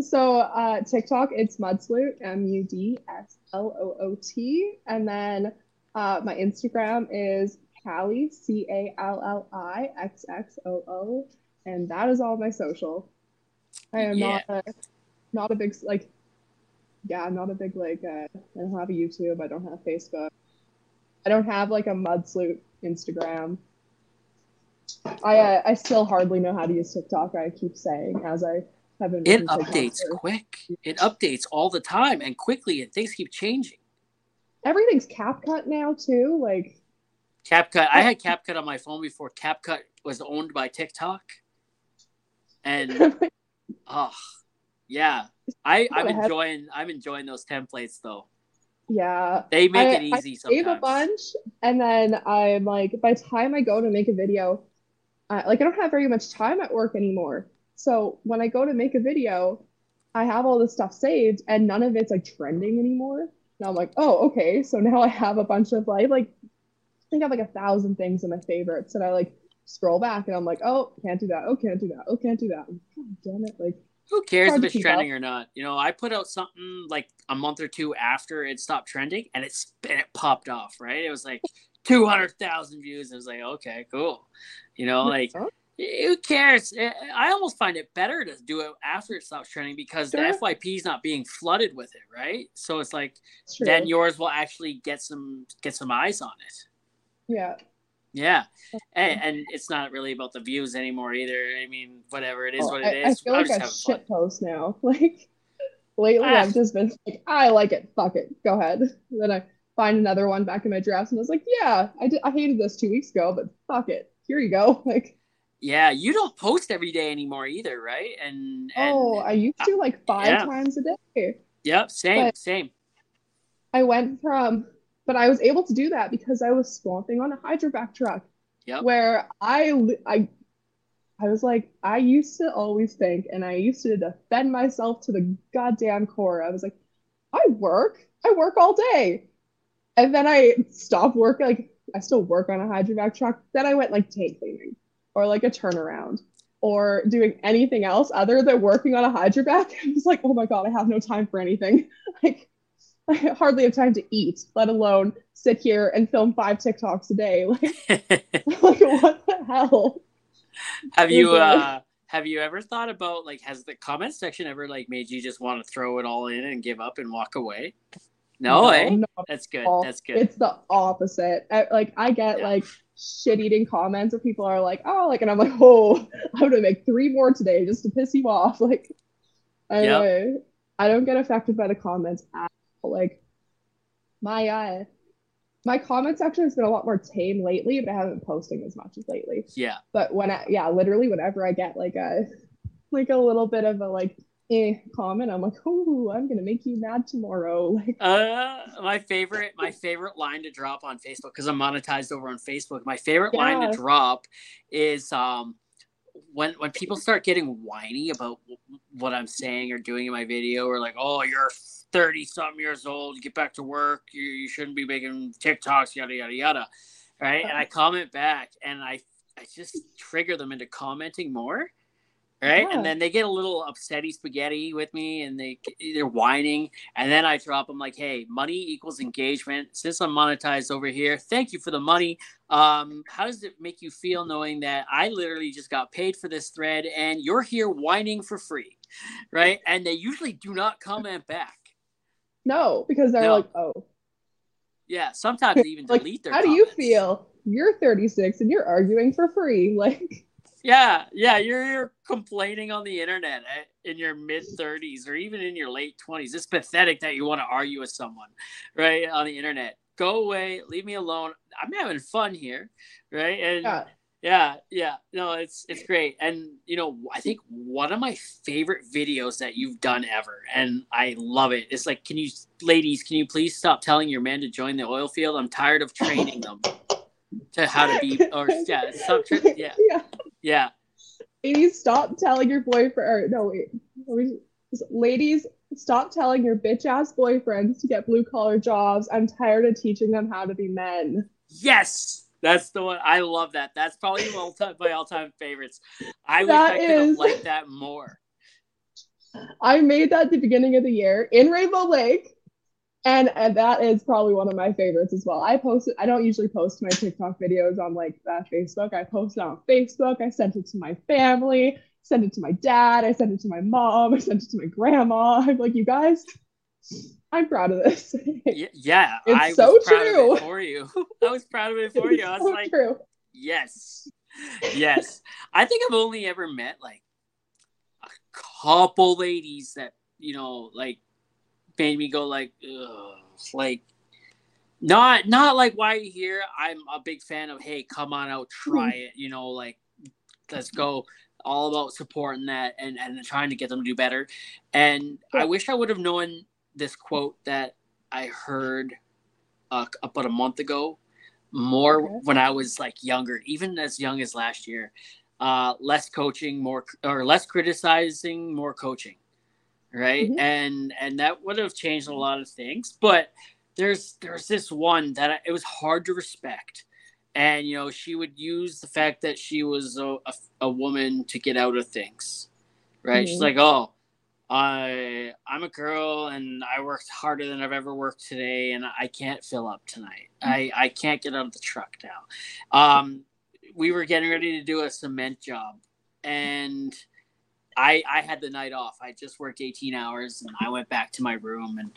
So uh, TikTok, it's Mudsloot, M U D S L O O T, and then uh, my Instagram is Callie, C A L L I X X O O, and that is all my social. I am not a not a big like yeah, I'm not a big like uh, I don't have a YouTube, I don't have Facebook. I don't have like a Mudsloot Instagram. I uh, I still hardly know how to use TikTok. I keep saying as I It updates quick. It updates all the time and quickly, and things keep changing. Everything's CapCut now too. Like CapCut. I had CapCut on my phone before CapCut was owned by TikTok, and oh, yeah. I I'm enjoying I'm enjoying those templates though. Yeah. They make I, it easy I sometimes. save a bunch, and then I'm like, by the time I go to make a video, I, like I don't have very much time at work anymore. So when I go to make a video, I have all this stuff saved, and none of it's like trending anymore. And I'm like, oh, okay. So now I have a bunch of like, like I think I have like a thousand things in my favorites, and I like scroll back, and I'm like, oh, can't do that. Oh, can't do that. Oh, can't do that. God damn it! Like Who cares if it's trending or not? You know, I put out something like a month or two after it stopped trending, and it's and it popped off. Right? It was like two hundred thousand views. I was like, okay, cool. You know, like? Who cares? I- I almost find it better to do it after it stops trending because Sure. the FYP is not being flooded with it, right? So it's like true. then yours will actually get some get some eyes on it. yeah. Yeah, and, and it's not really about the views anymore either. I mean, whatever it is, Oh, what I, it I is. feel I'm like a shit post now. Like lately, Ah. I've just been like, I like it. Fuck it. Go ahead. then I find another one back in my drafts, and I was like, yeah, I did. I hated this two weeks ago, but fuck it. Here you go. Like, Yeah, you don't post every day anymore either, right? And, and oh, I used to like five yeah. times a day. yep, same, but- same. I went from, but I was able to do that because I was swamping on a hydrovac truck. Yep. Where I, I, I was like, I used to always think, and I used to defend myself to the goddamn core. I was like, I work, I work all day, and then I stopped working. Like, I still work on a hydrovac truck. Then I went like tank cleaning, or like a turnaround, or doing anything else other than working on a hydrovac. I was like, oh my god, I have no time for anything. Like. I hardly have time to eat, let alone sit here and film five TikToks a day. Like, like what the hell? have you uh have you ever thought about like has the comment section ever like made you just want to throw it all in and give up and walk away? No, eh? not That's good. That's good. It's the opposite. I, like I get Yeah. like shit eating comments where people are like, oh, like, and I'm like, oh, I'm gonna make three more today just to piss you off. Like, anyway, I don't get affected by the comments at all. Like, my uh, my comment section has been a lot more tame lately, but I haven't been posting as much as lately. Yeah. But when I, yeah, literally whenever I get like a like a little bit of a like eh comment, I'm like, oh, I'm gonna make you mad tomorrow. Like, Uh, my favorite, my favorite line to drop on Facebook because I'm monetized over on Facebook. My favorite line to drop is um when when people start getting whiny about what I'm saying or doing in my video, or like, oh, you're 30 something years old, you get back to work, you, you shouldn't be making TikToks, yada yada yada, right? And I comment back, and I I just trigger them into commenting more. Right, Yeah. and then they get a little upsetty spaghetti with me, and they they're whining, and then I drop them like, "Hey, money equals engagement. Since I'm monetized over here, thank you for the money. Um, how does it make you feel knowing that I literally just got paid for this thread and you're here whining for free, right? And they usually do not comment back. no, because they're No. like, oh, Yeah, sometimes they even like, delete their. how do you feel? You're 36 and you're arguing for free. Like, Yeah, yeah, you're, you're complaining on the internet eh, in your mid 30s or even in your late 20s. It's pathetic that you want to argue with someone, right, on the internet. Go away, leave me alone. I'm having fun here, right? And yeah, yeah, yeah, no, it's it's great. And you know, I think one of my favorite videos that you've done ever, and I love it. It's like, can you, ladies, can you please stop telling your man to join the oil field? I'm tired of training them to how to be, or yeah, stop, tra- yeah, yeah. Yeah. Ladies, stop telling your boyfriend. Or no, wait. Ladies, stop telling your bitch ass boyfriends to get blue collar jobs. I'm tired of teaching them how to be men. Yes, that's the one. I love that. That's probably my all-time, all-time favorites. I wish That I could have liked that more. I made that at the beginning of the year in Rainbow Lake. And, and that is probably one of my favorites as well. I posted, I don't usually post my TikTok videos on like uh, Facebook. I posted on Facebook. I sent it to my family, sent it to my dad, I sent it to my mom, I sent it to my grandma. I'm like, you guys, I'm proud of this. Yeah, It's I so proud of true. it for you. I was proud of it for you. I was so like, true. yes, yes. I think I've only ever met like a couple ladies that you know, like made me go like, Ugh, like. Not not like why are you here? I'm a big fan of hey, come on out, try it. You know, like let's go. All about supporting that and and trying to get them to do better. And I wish I would have known this quote that I heard uh, about a month ago, more Okay. when I was like younger, even as young as last year. Uh, less coaching, more or less criticizing, more coaching, right? Mhm. And and that would have changed a lot of things. But there's there's this one that I, it was hard to respect, and you know she would use the fact that she was a, a, a woman to get out of things, right? She's Mhm. like, oh, I I'm a girl and I worked harder than I've ever worked today and I can't fill up tonight. I I can't get out of the truck now. Um, we were getting ready to do a cement job and I I had the night off. I just worked 18 hours and I went back to my room and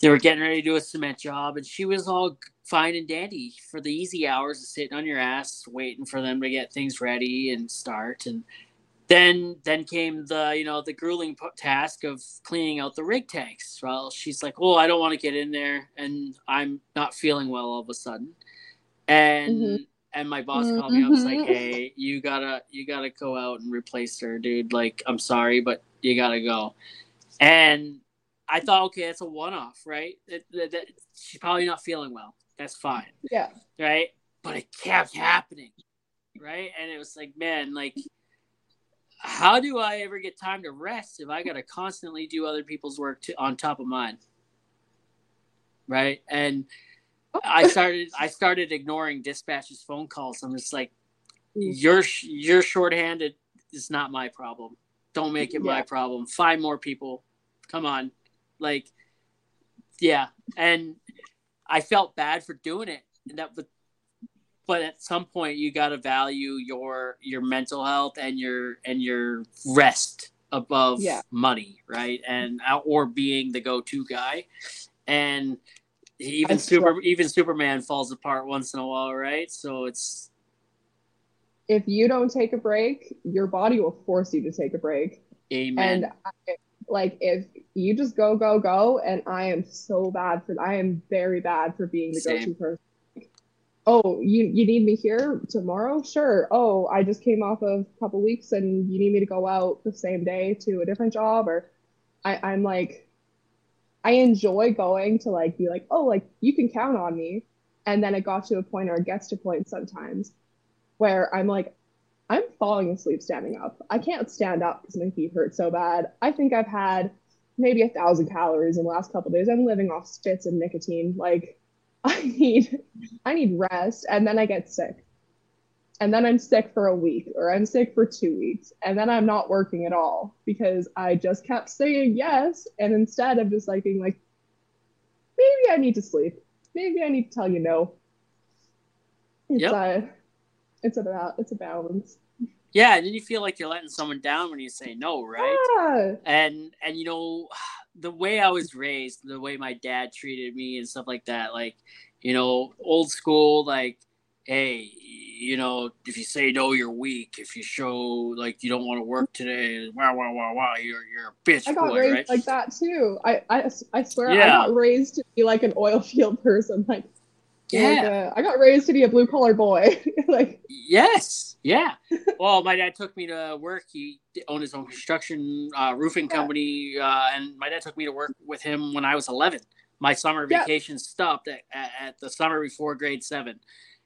they were getting ready to do a cement job and she was all fine and dandy for the easy hours of sitting on your ass waiting for them to get things ready and start and then then came the you know the grueling task of cleaning out the rig tanks well she's like oh i don't want to get in there and i'm not feeling well all of a sudden and Mhm. And my boss called me up was like Mhm. hey you gotta you gotta go out and replace her dude like i'm sorry but you gotta go and i thought okay it's a one-off right it, that, that- she's probably not feeling well that's fine Yeah. right? But it kept happening, right? And it was like, man, like, how do I ever get time to rest if I got to constantly do other people's work to, on top of mine, right? And I started, I started ignoring dispatch's phone calls. I'm just like, mm. you're you're shorthanded. It's not my problem. Don't make it my problem. Find more people. Come on, like, yeah. And I felt bad for doing it. And that, but, but at some point, you got to value your your mental health and your and your rest above Yeah. money, right? And or being the go to guy. And even super even Superman falls apart once in a while, right? So it's If you don't take a break, your body will force you to take a break. amen. And I, like if you just go go go, and I am so bad for I am very bad for being the Same. go-to person. Oh, you you need me here tomorrow? Sure. Oh, I just came off of a couple weeks, and you need me to go out the same day to a different job, or I, I'm like, I enjoy going to like be like, oh, like you can count on me, and then it got to a point, or it gets to a point sometimes, where I'm like, I'm falling asleep standing up. I can't stand up because my feet hurt so bad. I think I've had maybe a thousand calories in the last couple days. I'm living off spits and nicotine. Like I need I need rest and then I get sick. And then I'm sick for a week or I'm sick for two weeks. And then I'm not working at all because I just kept saying yes. And instead of just like being like, maybe I need to sleep. Maybe I need to tell you no. It's Yep. a it's about it's a balance. Yeah, and then you feel like you're letting someone down when you say no, right? Yeah. And and you know, the way I was raised, the way my dad treated me and stuff like that, like, you know, old school, like, hey, you know, if you say no, you're weak. If you show like you don't want to work today, wow, wow, wow, wow, you're you're a bitch I got boy, raised right? like that too. I, I, I swear I Yeah. got raised to be like an oil field person. Like, yeah. like, uh, I got raised to be a blue collar boy. like, Yes. Yeah. well, my dad took me to work. He owned his own construction uh, roofing Yeah. company, uh, and my dad took me to work with him when I was 11. My summer Yeah. vacation stopped at, at the summer before grade seven.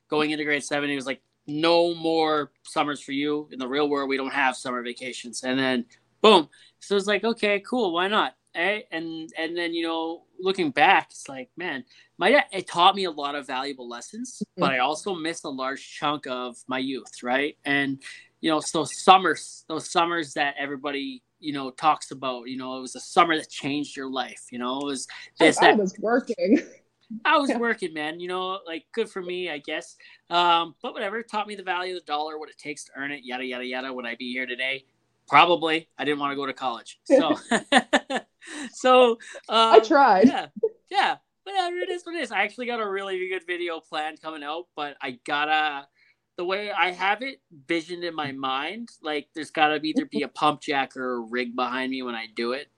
Going into grade seven, he was like, "No more summers for you. In the real world, we don't have summer vacations." And then, boom. So it's like, okay, cool. Why not? Eh? And and then you know, looking back, it's like, man, my dad it taught me a lot of valuable lessons, but I also missed a large chunk of my youth, right? And you know, so summers, those summers that everybody you know talks about, you know, it was a summer that changed your life. You know, it was I, this I that was working. I was working, man. You know, like good for me, I guess. Um, but whatever, it taught me the value of the dollar, what it takes to earn it, yada yada yada. Would I be here today? Probably. I didn't want to go to college, so so um, I tried. yeah, yeah. Whatever it is, what it is. I actually got a really good video plan coming out, but I gotta the way I have it visioned in my mind, like there's gotta be, either be a pump jack or a rig behind me when I do it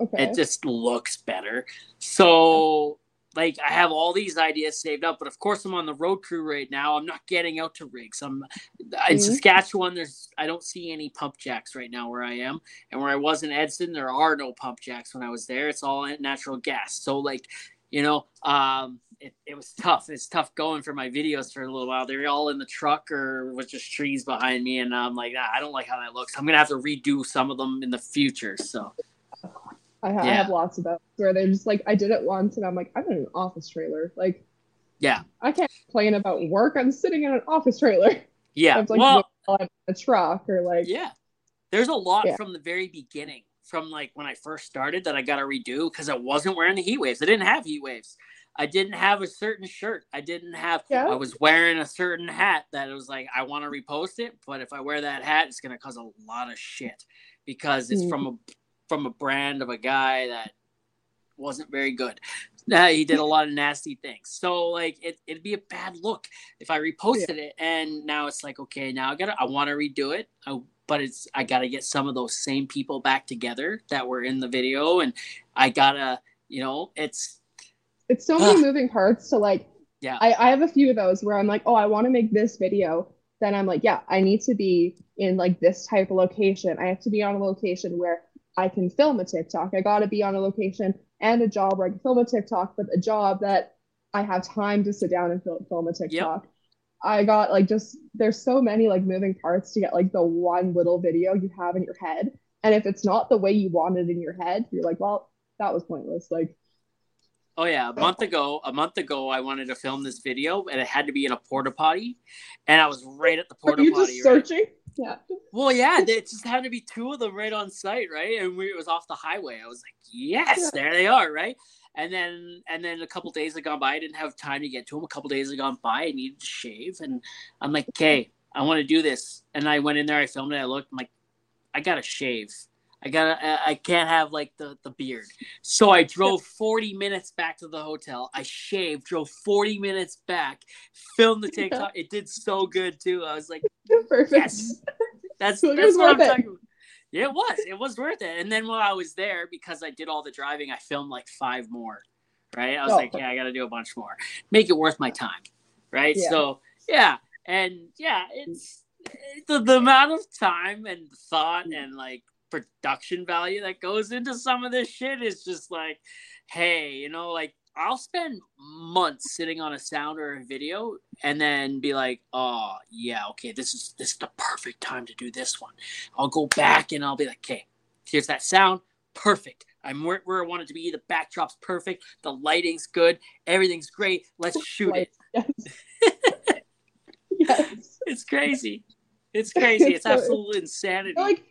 Okay. it just looks better. So like I have all these ideas saved up, but of course I'm on the road crew right now. I'm not getting out to rigs. I'm in mm-hmm. Saskatchewan. There's I don't see any pump jacks right now where I am, and where I was in Edson, there are no pump jacks when I was there. It's all natural gas. So like, you know, um, it, it was tough. It's tough going for my videos for a little while. They're all in the truck or with just trees behind me, and I'm like, ah, I don't like how that looks. I'm gonna have to redo some of them in the future. So I, ha- yeah. I have lots of those where they're just like, I did it once and I'm like, I'm in an office trailer. Like, yeah, I can't complain about work. I'm sitting in an office trailer. Yeah. I'm like, well, in a truck or like, yeah, there's a lot yeah. from the very beginning from like when I first started that I got to redo because I wasn't wearing the heat waves. I didn't have heat waves. I didn't have a certain shirt. I didn't have. Yeah. I was wearing a certain hat that was like I want to repost it, but if I wear that hat, it's gonna cause a lot of shit because it's mm. from a from a brand of a guy that wasn't very good. Uh, he did a lot of nasty things. So like it, it'd be a bad look if I reposted yeah. it and now it's like okay now I gotta I want to redo it I, but it's I gotta get some of those same people back together that were in the video and I gotta you know it's it's so many moving parts to like yeah I, I have a few of those where I'm like oh I want to make this video then I'm like yeah I need to be in like this type of location I have to be on a location where I can film a TikTok. I got to be on a location and a job where I can film a TikTok, but a job that I have time to sit down and film, film a TikTok. Yep. I got like just there's so many like moving parts to get like the one little video you have in your head. And if it's not the way you want it in your head, you're like, well, that was pointless. Like Oh yeah, a month ago, a month ago, I wanted to film this video, and it had to be in a porta potty, and I was right at the porta potty. You Just searching. Yeah. Well, yeah, it just had to be two of them right on site, right? And we, it was off the highway. I was like, yes, yeah. there they are, right? And then, and then a couple days had gone by. I didn't have time to get to them. A couple days had gone by. I needed to shave, and I'm like, okay, I want to do this. And I went in there. I filmed it. I looked. I'm like, I gotta shave. I gotta. I can't have like the the beard. So I drove 40 minutes back to the hotel. I shaved. Drove 40 minutes back. Filmed the TikTok. It did so good too. I was like, perfect. Yes, that's that's what I'm it. talking about. Yeah, it was. It was worth it. And then while I was there, because I did all the driving, I filmed like five more. Right. I was oh, like, yeah, I got to do a bunch more. Make it worth my time. Right. Yeah. So yeah, and yeah, it's mm. the, the amount of time and thought mm. and like production value that goes into some of this shit is just like, hey, you know, like I'll spend months sitting on a sound or a video and then be like, oh yeah, okay, this is this is the perfect time to do this one. I'll go back and I'll be like, okay, here's that sound, perfect. I'm where, where I want it to be. The backdrop's perfect. The lighting's good. Everything's great. Let's shoot it. Yes. yes. It's crazy. It's crazy. It's absolute insanity. Like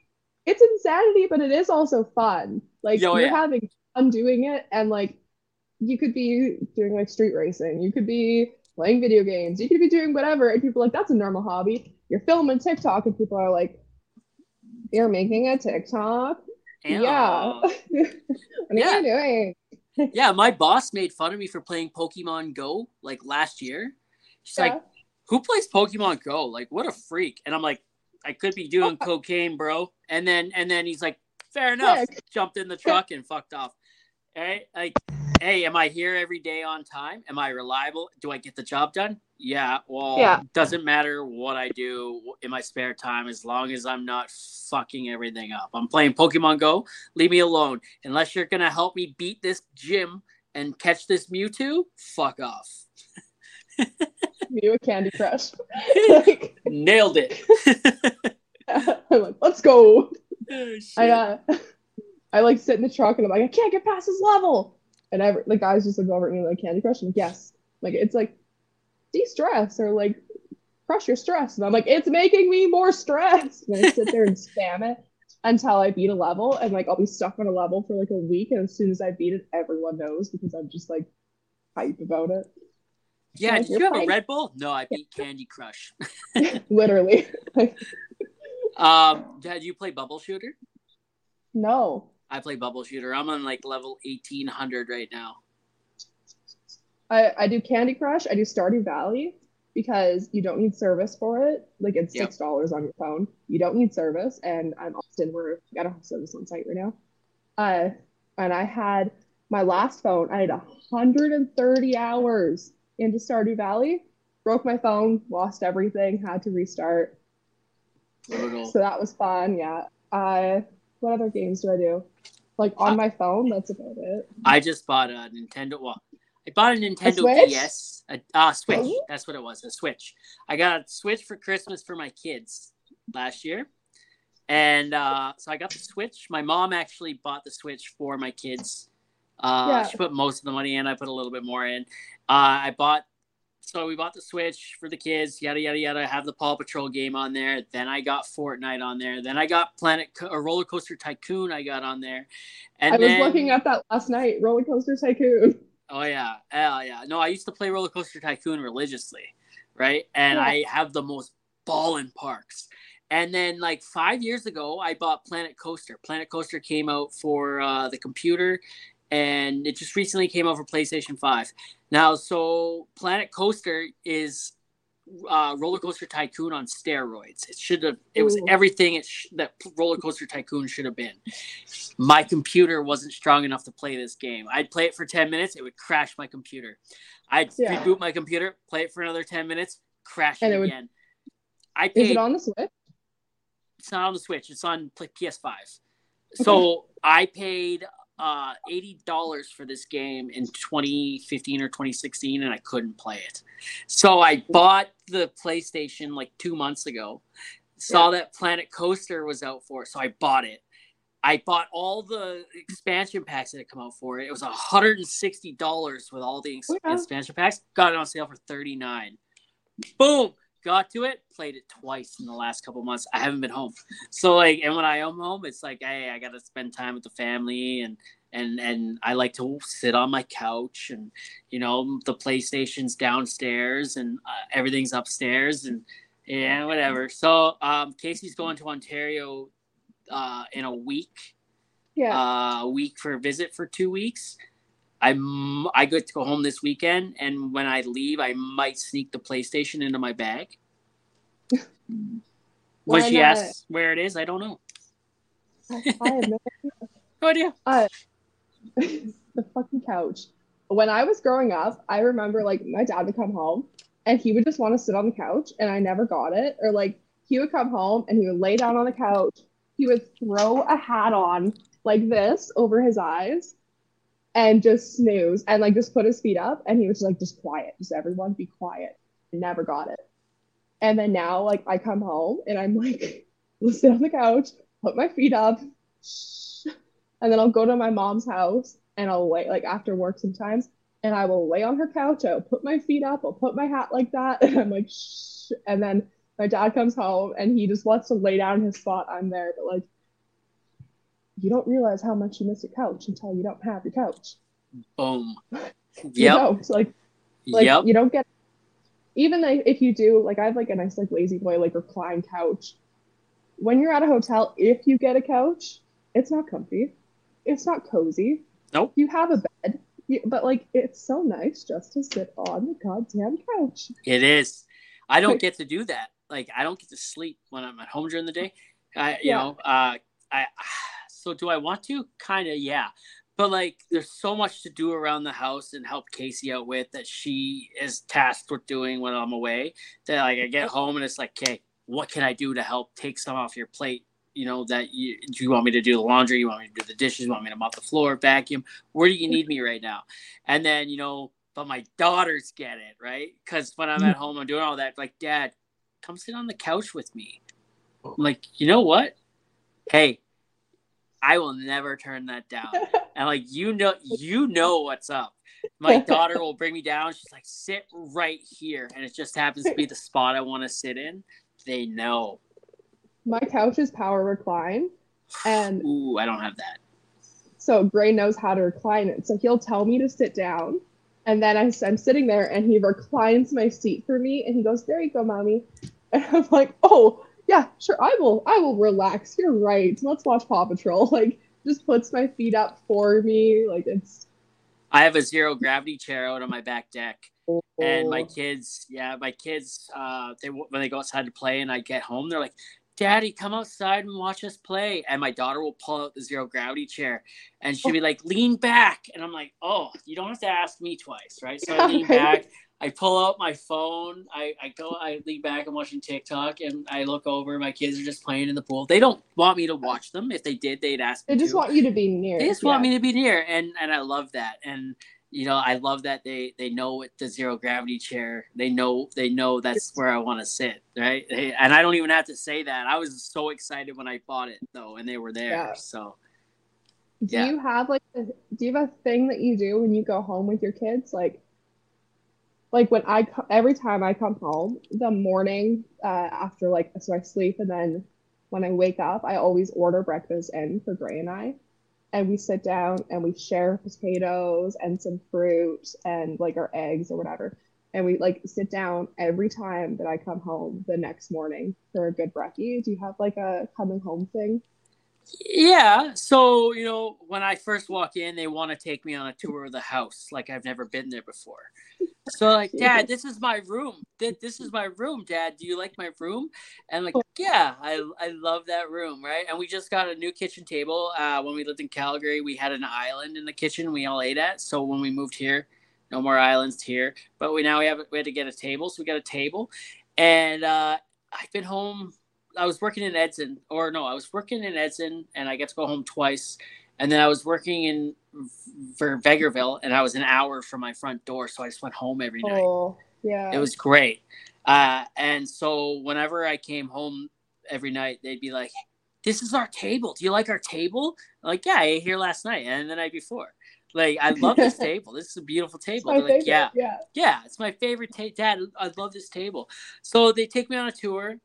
it's insanity, but it is also fun. Like oh, you're yeah. having fun doing it, and like you could be doing like street racing, you could be playing video games, you could be doing whatever, and people are like that's a normal hobby. You're filming TikTok, and people are like, "You're making a TikTok." Ew. Yeah. what yeah. are you doing? yeah, my boss made fun of me for playing Pokemon Go like last year. She's yeah. like, "Who plays Pokemon Go? Like, what a freak!" And I'm like, I could be doing cocaine, bro. And then and then he's like, fair enough. Jumped in the truck and fucked off. Hey, like, hey, am I here every day on time? Am I reliable? Do I get the job done? Yeah. Well, yeah. doesn't matter what I do in my spare time as long as I'm not fucking everything up. I'm playing Pokemon Go. Leave me alone. Unless you're gonna help me beat this gym and catch this Mewtwo, fuck off. Mew a Candy Crush. like, Nailed it. I'm like, let's go. Oh, I uh, I like sit in the truck and I'm like, I can't get past this level. And every, the guys just look over at me like Candy Crush and yes, like it's like de-stress or like crush your stress. And I'm like, it's making me more stressed. And I sit there and spam it until I beat a level. And like I'll be stuck on a level for like a week. And as soon as I beat it, everyone knows because I'm just like hype about it. Yeah, did you have fine. a Red Bull? No, I beat Candy Crush. Literally. Um, did you play Bubble Shooter? No. I play Bubble Shooter. I'm on like level 1800 right now. I, I do Candy Crush. I do Stardew Valley because you don't need service for it. Like it's six dollars yep. on your phone. You don't need service, and I'm Austin. We're I don't have service on site right now. Uh, and I had My last phone, I had 130 hours into Stardew Valley. Broke my phone, lost everything, had to restart. Brutal. So that was fun. Yeah. Uh, what other games do I do? Like on Uh, my phone, that's about it. I just bought a Nintendo. Well, I bought a Nintendo Switch? DS, a uh, Switch. Oh. That's what it was, a Switch. I got a Switch for Christmas for my kids last year, and uh, so I got the Switch. My mom actually bought the Switch for my kids. Uh, Yeah. She put most of the money in. I put a little bit more in. Uh, I bought. So we bought the Switch for the kids, yada yada yada. Have the Paw Patrol game on there. Then I got Fortnite on there. Then I got Planet Co- or Roller Coaster Tycoon. I got on there. And I was then, looking at that last night. Roller Coaster Tycoon. Oh yeah, oh yeah. No, I used to play Roller Coaster Tycoon religiously, right? And Yeah. I have the most ballin' parks. And then like five years ago, I bought Planet Coaster. Planet Coaster came out for uh, the computer, and it just recently came out for PlayStation Five. Now, so Planet Coaster is uh, Roller Coaster Tycoon on steroids. It should have. It was Ooh. everything it sh- that Roller Coaster Tycoon should have been. My computer wasn't strong enough to play this game. I'd play it for ten minutes, it would crash my computer. I'd Yeah. reboot my computer, play it for another ten minutes, crash And it it would- again. I Is it on the Switch? it's not on the Switch. It's on pl- PS5. So I paid uh, eighty dollars for this game in 2015 or 2016, and I couldn't play it. So I bought the PlayStation like two months ago. Saw that Planet Coaster was out for it, so I bought it. I bought all the expansion packs that had come out for it. It was hundred and sixty dollars with all the ex- Oh, yeah. expansion packs. Got it on sale for thirty nine. Boom! Got to it. Played it twice in the last couple months. I haven't been home, so like, and when I am home, it's like, hey, I got to spend time with the family, and and and I like to sit on my couch, and you know, the PlayStation's downstairs, and uh, everything's upstairs, and yeah, whatever. So um, Casey's going to Ontario uh, in a week Yeah. uh, a week for a visit for two weeks. I'm I get to go home this weekend, and when I leave, I might sneak the PlayStation into my bag. when she not? asks where it is, I don't know. I, I have no No idea. Uh, the fucking couch. When I was growing up, I remember like my dad would come home and he would just want to sit on the couch and I never got it. Or like he would come home and he would lay down on the couch. He would throw a hat on like this over his eyes and just snooze and like just put his feet up and he was like just quiet. Just everyone be quiet. Never got it. And then now like I come home and I'm like we'll sit on the couch, put my feet up, and then I'll go to my mom's house and I'll lay like after work sometimes and I will lay on her couch. I'll put my feet up, I'll put my hat like that, and I'm like shh. And then my dad comes home and he just wants to lay down his spot. I'm there, but like you don't realize how much you miss your couch until you don't have your couch. Boom. You don't. Like like yep. you don't get even like, if you do like I have like a nice like lazy boy like recline couch. When you're at a hotel, if you get a couch, it's not comfy. It's not cozy. Nope. You have a bed, you, but like it's so nice just to sit on the goddamn couch. It is. I don't get to do that. Like I don't get to sleep when I'm at home during the day. I you Yeah. know, uh I so do I want to? Kind of, yeah. But like there's so much to do around the house and help Casey out with that she is tasked with doing when I'm away. That like I get home and it's like, "Okay, what can I do to help take some off your plate?" You know, that you do you want me to do the laundry? You want me to do the dishes? You want me to mop the floor, vacuum? Where do you need me right now? And then, you know, but my daughters get it, right? Because when I'm at mm-hmm. home, I'm doing all that. Like, Dad, come sit on the couch with me. Oh. I'm like, you know what? Hey, I will never turn that down. And like, you know, you know what's up. My daughter will bring me down. She's like, sit right here, and it just happens to be the spot I want to sit in. They know. My couch is power recline, and Ooh, I don't have that. so Gray knows how to recline it. So he'll tell me to sit down, and then I, I'm sitting there, and he reclines my seat for me, and he goes, "There you go, mommy." And I'm like, "Oh, yeah, sure, I will. I will relax. You're right. Let's watch Paw Patrol." Like, just puts my feet up for me. Like it's. I have a zero gravity chair out on my back deck. and my Oh. kids yeah my kids uh they when they go outside to play and i get home they're like Daddy, come outside and watch us play. And my daughter will pull out the zero gravity chair and she'll be like, lean back. And I'm like, oh, you don't have to ask me twice, right? So I lean back. I pull out my phone. I, I go, I lean back. I'm watching TikTok and I look over. My kids are just playing in the pool. They don't want me to watch them. If they did, they'd ask me. They just to. want you to be near. They just yeah. want me to be near. And, and I love that. And, you know, I love that they they know it the zero gravity chair. They know they know that's where I want to sit, right? And I don't even have to say that. I was so excited when I bought it though, and they were there. Yeah. So Do Yeah. you have like a, do you have a thing that you do when you go home with your kids? Like like when I every time I come home, the morning uh, after like so I sleep and then when I wake up, I always order breakfast in for Gray and I, and we sit down and we share potatoes and some fruit and like our eggs or whatever, and we like sit down every time that I come home the next morning for a good brekkie. Do you have like a coming home thing? Yeah, so you know, when I first walk in, they want to take me on a tour of the house, like I've never been there before. So like, Dad, this is my room. Th- This is my room, Dad. Do you like my room? And like, yeah, I I love that room, right? And we just got a new kitchen table. Uh, when we lived in Calgary, we had an island in the kitchen we all ate at. So when we moved here, no more islands here. But we now we have we had to get a table, so we got a table. And uh, I've been home. I was working in Edson, or no, I was working in Edson, and I got to go home twice. And then I was working in for Vegreville, and I was an hour from my front door, so I just went home every night. Oh, yeah. It was great. Uh, and so whenever I came home every night, they'd be like, "This is our table. Do you like our table?" I'm like, yeah, I ate here last night and the night before. Like, I love this table. This is a beautiful table. Like, favorite. yeah, Yeah. yeah, it's my favorite. table. Dad, I love this table. So they take me on a tour,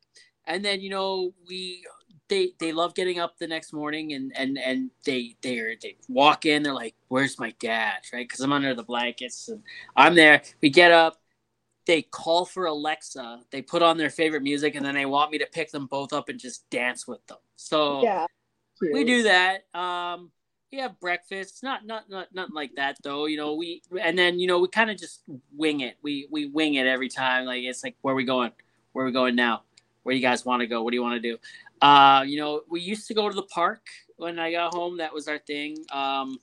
and then you know we they they love getting up the next morning and and and they they are they walk in. They're like, "Where's my dad?" Right? Because I'm under the blankets and I'm there. We get up. They call for Alexa. They put on their favorite music, and then they want me to pick them both up and just dance with them. So Yeah. we do that. Um, we have breakfast. Not not not nothing like that though. You know, we and then you know we kind of just wing it. We we wing it every time. Like it's like where we going? Where we going now? Where do you guys want to go? What do you want to do? Uh, you know, we used to go to the park when I got home. That was our thing. Um,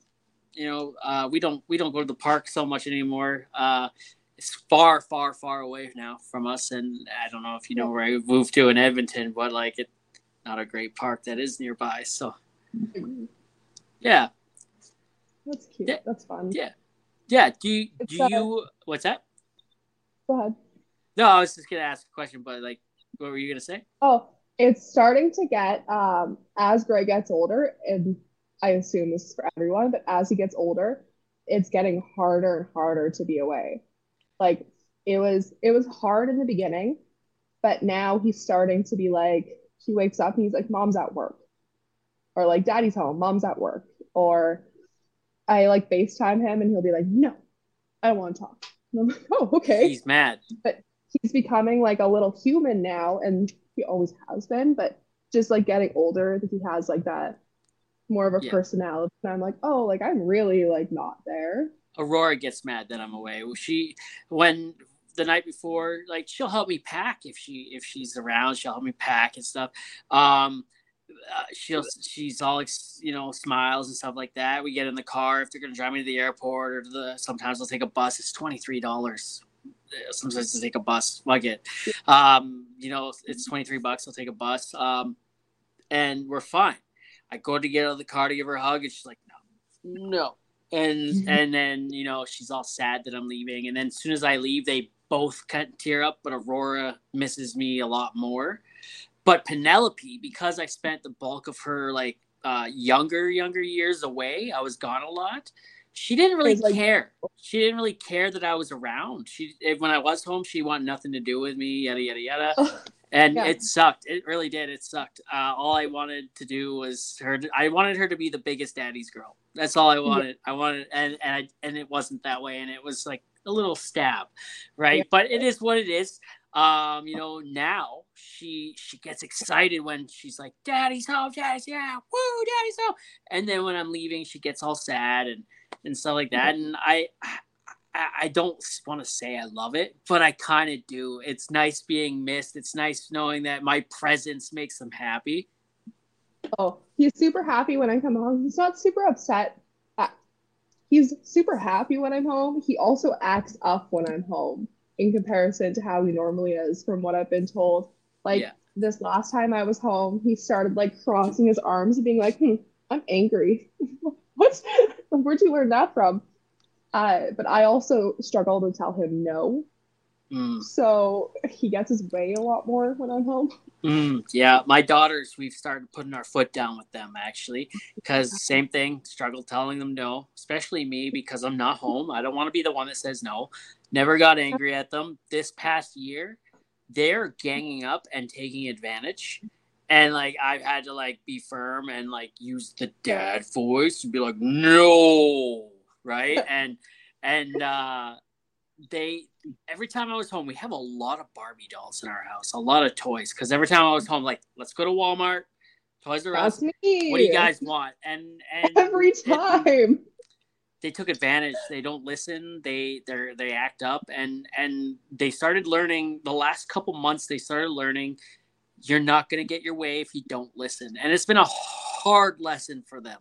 you know, uh, we don't we don't go to the park so much anymore. Uh, it's far far far away now from us, and I don't know if you know where I moved to in Edmonton, but like it, not a great park that is nearby. So yeah, That's cute. Yeah. That's fun. Yeah. yeah. Do you It's, do uh, you what's that? Go ahead. No, I was just gonna ask a question, but like, what were you gonna say? Oh, it's starting to get um as Gray gets older, and I assume this is for everyone, but as he gets older, it's getting harder and harder to be away. Like it was it was hard in the beginning, but now he's starting to be like he wakes up and he's like, Mom's at work. Or like Daddy's home, Mom's at work. Or I like FaceTime him and he'll be like, No, I don't want to talk. And I'm like, Oh, okay He's mad. He's becoming like a little human now and he always has been but just like getting older that he has like that more of a Yeah. personality and i'm like oh like i'm really like not there Aurora gets mad that I'm away. She when the night before, like she'll help me pack if she if she's around. She'll help me pack and stuff. Um, uh, she'll she's all you know smiles and stuff like that. We get in the car if they're gonna drive me to the airport or to the. Sometimes they'll take a bus. It's twenty three dollars. Sometimes they take a bus. Fuck it. Um, you know it's twenty three bucks. I'll take a bus. Um, and we're fine. I go to get out of the car to give her a hug, and she's like, no, no. And and then you know she's all sad that I'm leaving, and then as soon as I leave, they both kind of tear up. But Aurora misses me a lot more. But Penelope, because I spent the bulk of her like uh, younger younger years away, I was gone a lot. She didn't really like- care. She didn't really care that I was around. She if, when I was home, she wanted nothing to do with me. Yada yada yada and Yeah. it sucked. It really did. It sucked. Uh, all I wanted to do was her. I wanted her to be the biggest daddy's girl. That's all I wanted. I wanted, and and I, and it wasn't that way. And it was like a little stab, right? Yeah. But it is what it is. Um, you know, now she she gets excited when she's like, "Daddy's home, Daddy's yeah, woo, Daddy's home." And then when I'm leaving, she gets all sad and and stuff like that. And I, I don't want to say I love it, but I kind of do. It's nice being missed. It's nice knowing that my presence makes them happy. Oh, he's super happy when I come home. He's not super upset. He's super happy when I'm home. He also acts up when I'm home in comparison to how he normally is, from what I've been told. Like yeah. this last time I was home, he started like crossing his arms and being like, hmm, I'm angry. What's where'd you learn that from? Uh, but I also struggle to tell him no. Mm. So he gets his way a lot more when I'm home. Mm, yeah, my daughters, we've started putting our foot down with them actually, because same thing, struggle telling them no, especially me because I'm not home. I don't want to be the one that says no. Never got angry at them. This past year, they're ganging up and taking advantage. And like I've had to like be firm and like use the dad voice and be like, no, right? and and uh they every time I was home, we have a lot of Barbie dolls in our house, a lot of toys. Because every time I was home, like, let's go to Walmart, Toys R Us. What do you guys want? And and every time and they took advantage. They don't listen. They they they act up, and and they started learning the last couple months. They started learning you're not going to get your way if you don't listen, and it's been a hard lesson for them.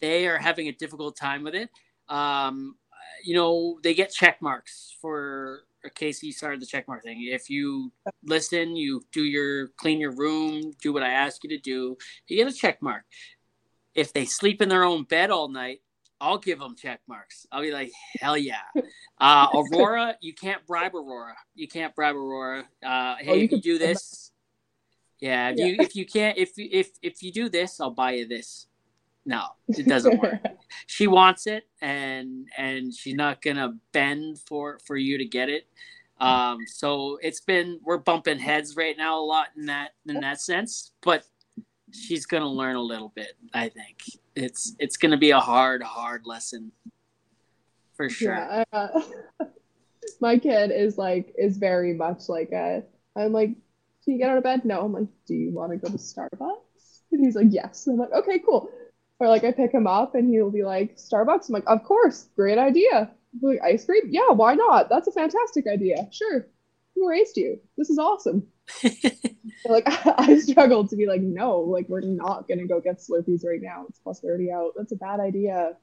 They are having a difficult time with it. Um, you know, they get check marks for Casey started the check mark thing. If you listen, you do your clean your room, do what I ask you to do, you get a check mark. If they sleep in their own bed all night, I'll give them check marks. I'll be like, hell yeah. Uh, Aurora, you can't bribe Aurora. You can't bribe Aurora. Uh, hey, oh, you if you do this, yeah. If yeah. you if you can't if if if you do this, I'll buy you this. No it doesn't work. She wants it and and she's not gonna bend for for you to get it. Um so it's been we're bumping heads right now a lot in that in that sense but she's gonna learn a little bit i think. It's it's gonna be a hard hard lesson. For sure. Yeah, uh, my kid is like is very much like a i'm like can you get out of bed no i'm like do you want to go to starbucks and he's like yes and i'm like okay cool or like I pick him up and he'll be like, Starbucks. I'm like, of course, great idea. Like, ice cream? Yeah, why not? That's a fantastic idea. Sure. Who raised you? This is awesome. like I struggled to be like, no, like we're not gonna go get Slurpees right now. It's plus 30 out. That's a bad idea.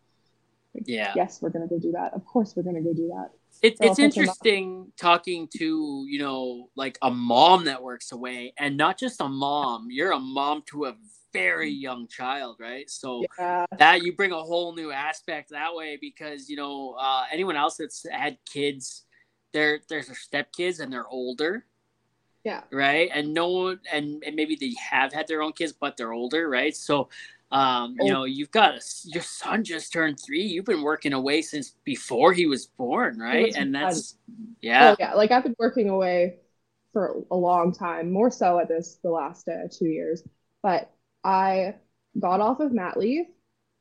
Like, yeah. Yes, we're gonna go do that. Of course we're gonna go do that. It, it's interesting talking to you know like a mom that works away and not just a mom you're a mom to a very young child, right? So yeah. that you bring a whole new aspect that way because you know uh, anyone else that's had kids, they're they're stepkids and they're older. Yeah. Right. And no one, and, and maybe they have had their own kids, but they're older, right? So, um, you oh. know, you've got a, your son just turned three. You've been working away since before he was born, right? Was and that's, yeah. Oh, yeah. Like I've been working away for a long time, more so at this, the last uh, two years. But I got off of mat leave.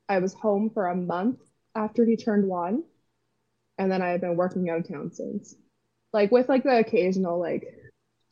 I was home for a month after he turned one. And then I've been working out of town since. Like with like the occasional like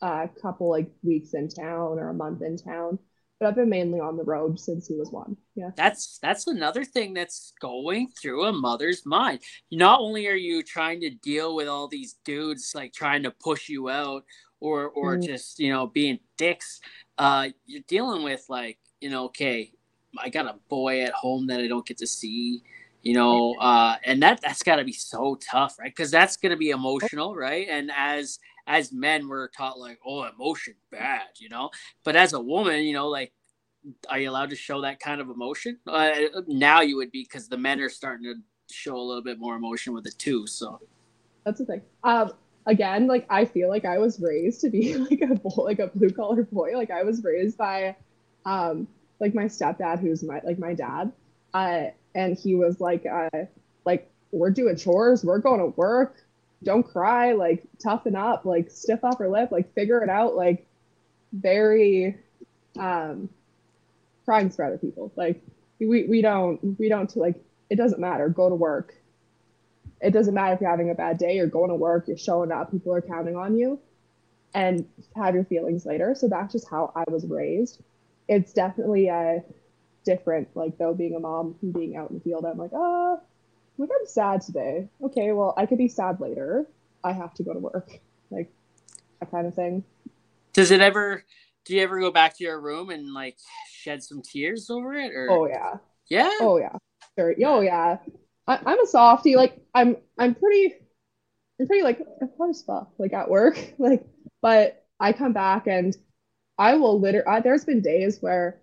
a uh, couple like weeks in town or a month in town. But I've been mainly on the road since he was one. Yeah. That's that's another thing that's going through a mother's mind. Not only are you trying to deal with all these dudes like trying to push you out or or mm. just, you know, being dicks, uh you're dealing with like you know, okay, I got a boy at home that I don't get to see, you know, uh, and that that's got to be so tough, right? Because that's going to be emotional, right? And as as men, we're taught like, oh, emotion bad, you know. But as a woman, you know, like, are you allowed to show that kind of emotion? Uh, now you would be because the men are starting to show a little bit more emotion with it too. So that's the thing. Um, again, like I feel like I was raised to be like a like a blue collar boy. Like I was raised by um, like my stepdad, who's my like my dad, uh, and he was like, uh, like we're doing chores, we're going to work, don't cry, like toughen up, like stiff upper lip, like figure it out, like very um, crying for other people. Like we we don't we don't like it doesn't matter. Go to work. It doesn't matter if you're having a bad day. You're going to work. You're showing up. People are counting on you, and have your feelings later. So that's just how I was raised it's definitely uh, different. Like though being a mom and being out in the field, I'm like, oh, like I'm sad today. Okay, well I could be sad later. I have to go to work. Like that kind of thing. Does it ever? Do you ever go back to your room and like shed some tears over it? Or Oh yeah. yeah, Oh yeah. Sure. Oh yeah. I, I'm a softie. Like I'm I'm pretty I'm pretty like fun as fuck, like at work. Like, but I come back and I will literally there's been days where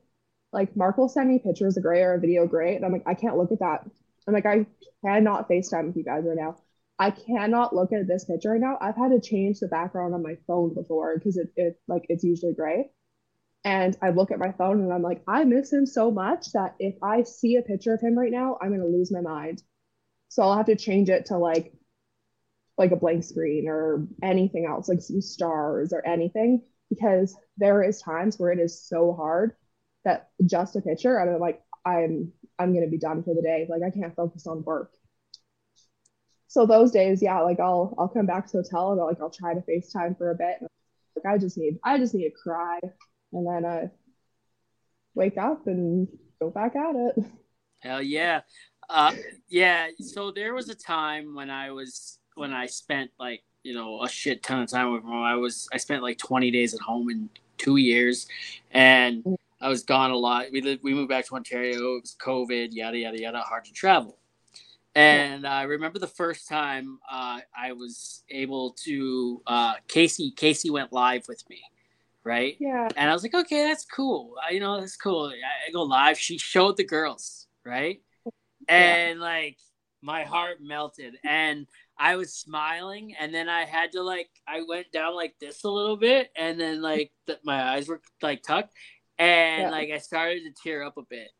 like Mark will send me pictures of Gray or a video of Gray, and I'm like, I can't look at that. I'm like, I cannot FaceTime with you guys right now. I cannot look at this picture right now. I've had to change the background on my phone before because it, it like it's usually gray. And I look at my phone and I'm like, I miss him so much that if I see a picture of him right now, I'm gonna lose my mind. So I'll have to change it to like like a blank screen or anything else, like some stars or anything, because there is times where it is so hard that just a picture and I'm like, I'm I'm gonna be done for the day. Like I can't focus on work. So those days, yeah, like I'll I'll come back to the hotel and I'll, like I'll try to FaceTime for a bit. Like I just need I just need to cry and then I wake up and go back at it. hell yeah, uh, yeah. So there was a time when I was when I spent like you know a shit ton of time with mom. I was I spent like twenty days at home in two years, and I was gone a lot. We lived, we moved back to Ontario. It was COVID, yada yada yada, hard to travel. And I remember the first time uh, I was able to uh, Casey Casey went live with me, right? Yeah. And I was like, okay, that's cool. I, you know, that's cool. I, I go live. She showed the girls, right? And like my heart melted and I was smiling and then I had to like I went down like this a little bit and then like the, my eyes were like tucked and Yeah. like I started to tear up a bit.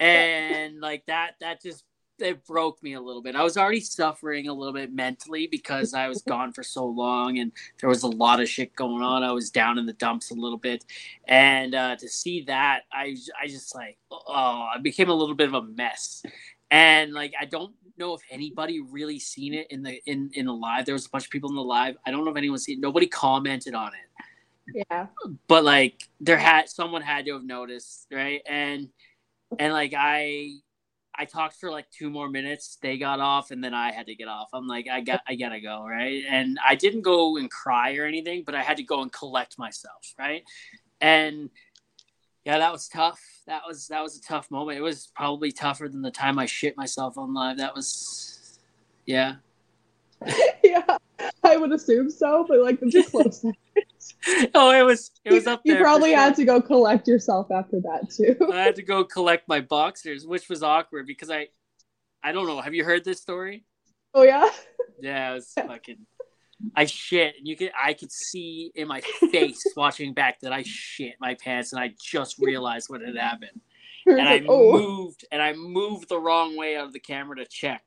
And like that that just it broke me a little bit. I was already suffering a little bit mentally because I was gone for so long and there was a lot of shit going on. I was down in the dumps a little bit. And uh, to see that, I, I just like, oh, I became a little bit of a mess. And like, I don't know if anybody really seen it in the in in the live. There was a bunch of people in the live. I don't know if anyone's seen it. Nobody commented on it Yeah. but like there had someone had to have noticed right? And and like i i talked for like two more minutes. They got off and then i had to get off. I'm like i got i gotta go right? And i didn't go and cry or anything but i had to go and collect myself right? And yeah that was tough. That was that was a tough moment. It was probably tougher than the time i shit myself on live. That was yeah. Yeah. I would assume so, but like the close. oh it was it was up you probably sure. had to go collect yourself after that too. I had to go collect my boxers, which was awkward because I, I don't know. Have you heard this story? oh yeah. Yeah, it was fucking. I shit, and you could I could see in my face watching back that I shit my pants, and I just realized what had happened. And I oh. moved, and I moved the wrong way out of the camera to check.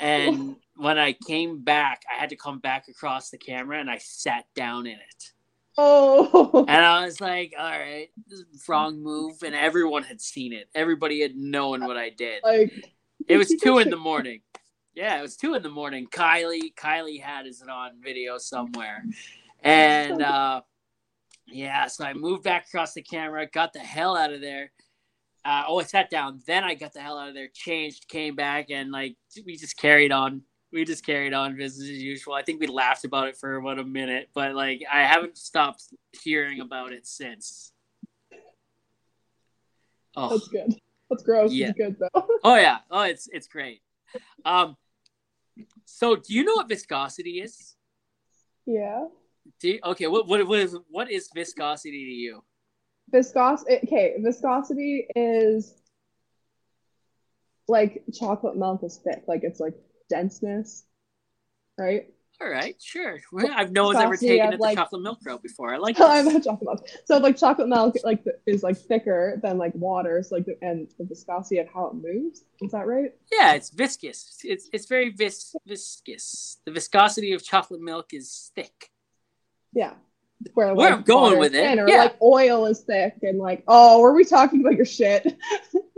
And when I came back, I had to come back across the camera, and I sat down in it. Oh. And I was like, all right, this is wrong move. And everyone had seen it. Everybody had known what I did. like It was two in the morning. Yeah, it was two in the morning. Kylie, Kylie had it on video somewhere. And uh yeah, so I moved back across the camera, got the hell out of there. Uh, oh, I sat down. Then I got the hell out of there, changed, came back, and like we just carried on. We just carried on business as usual. I think we laughed about it for about a minute, but like I haven't stopped hearing about it since. Oh, that's good. That's gross. Yeah. It's good though. oh yeah. Oh, it's it's great. Um, so do you know what viscosity is? yeah. Do you, okay, what what what is what is viscosity to you? Viscosity. okay, viscosity is like chocolate milk is thick, like it's like denseness, right? All right, sure. Well, I've no one's ever taken it like- chocolate milk route before. I like this. chocolate milk. So like chocolate milk like is like thicker than like water, so like the, and the viscosity of how it moves. Is that right? Yeah, it's viscous. It's it's very vis viscous. The viscosity of chocolate milk is thick. Yeah. Where, Where I'm going with it, thin, Or yeah. like oil is thick and like, oh, were we talking about your shit?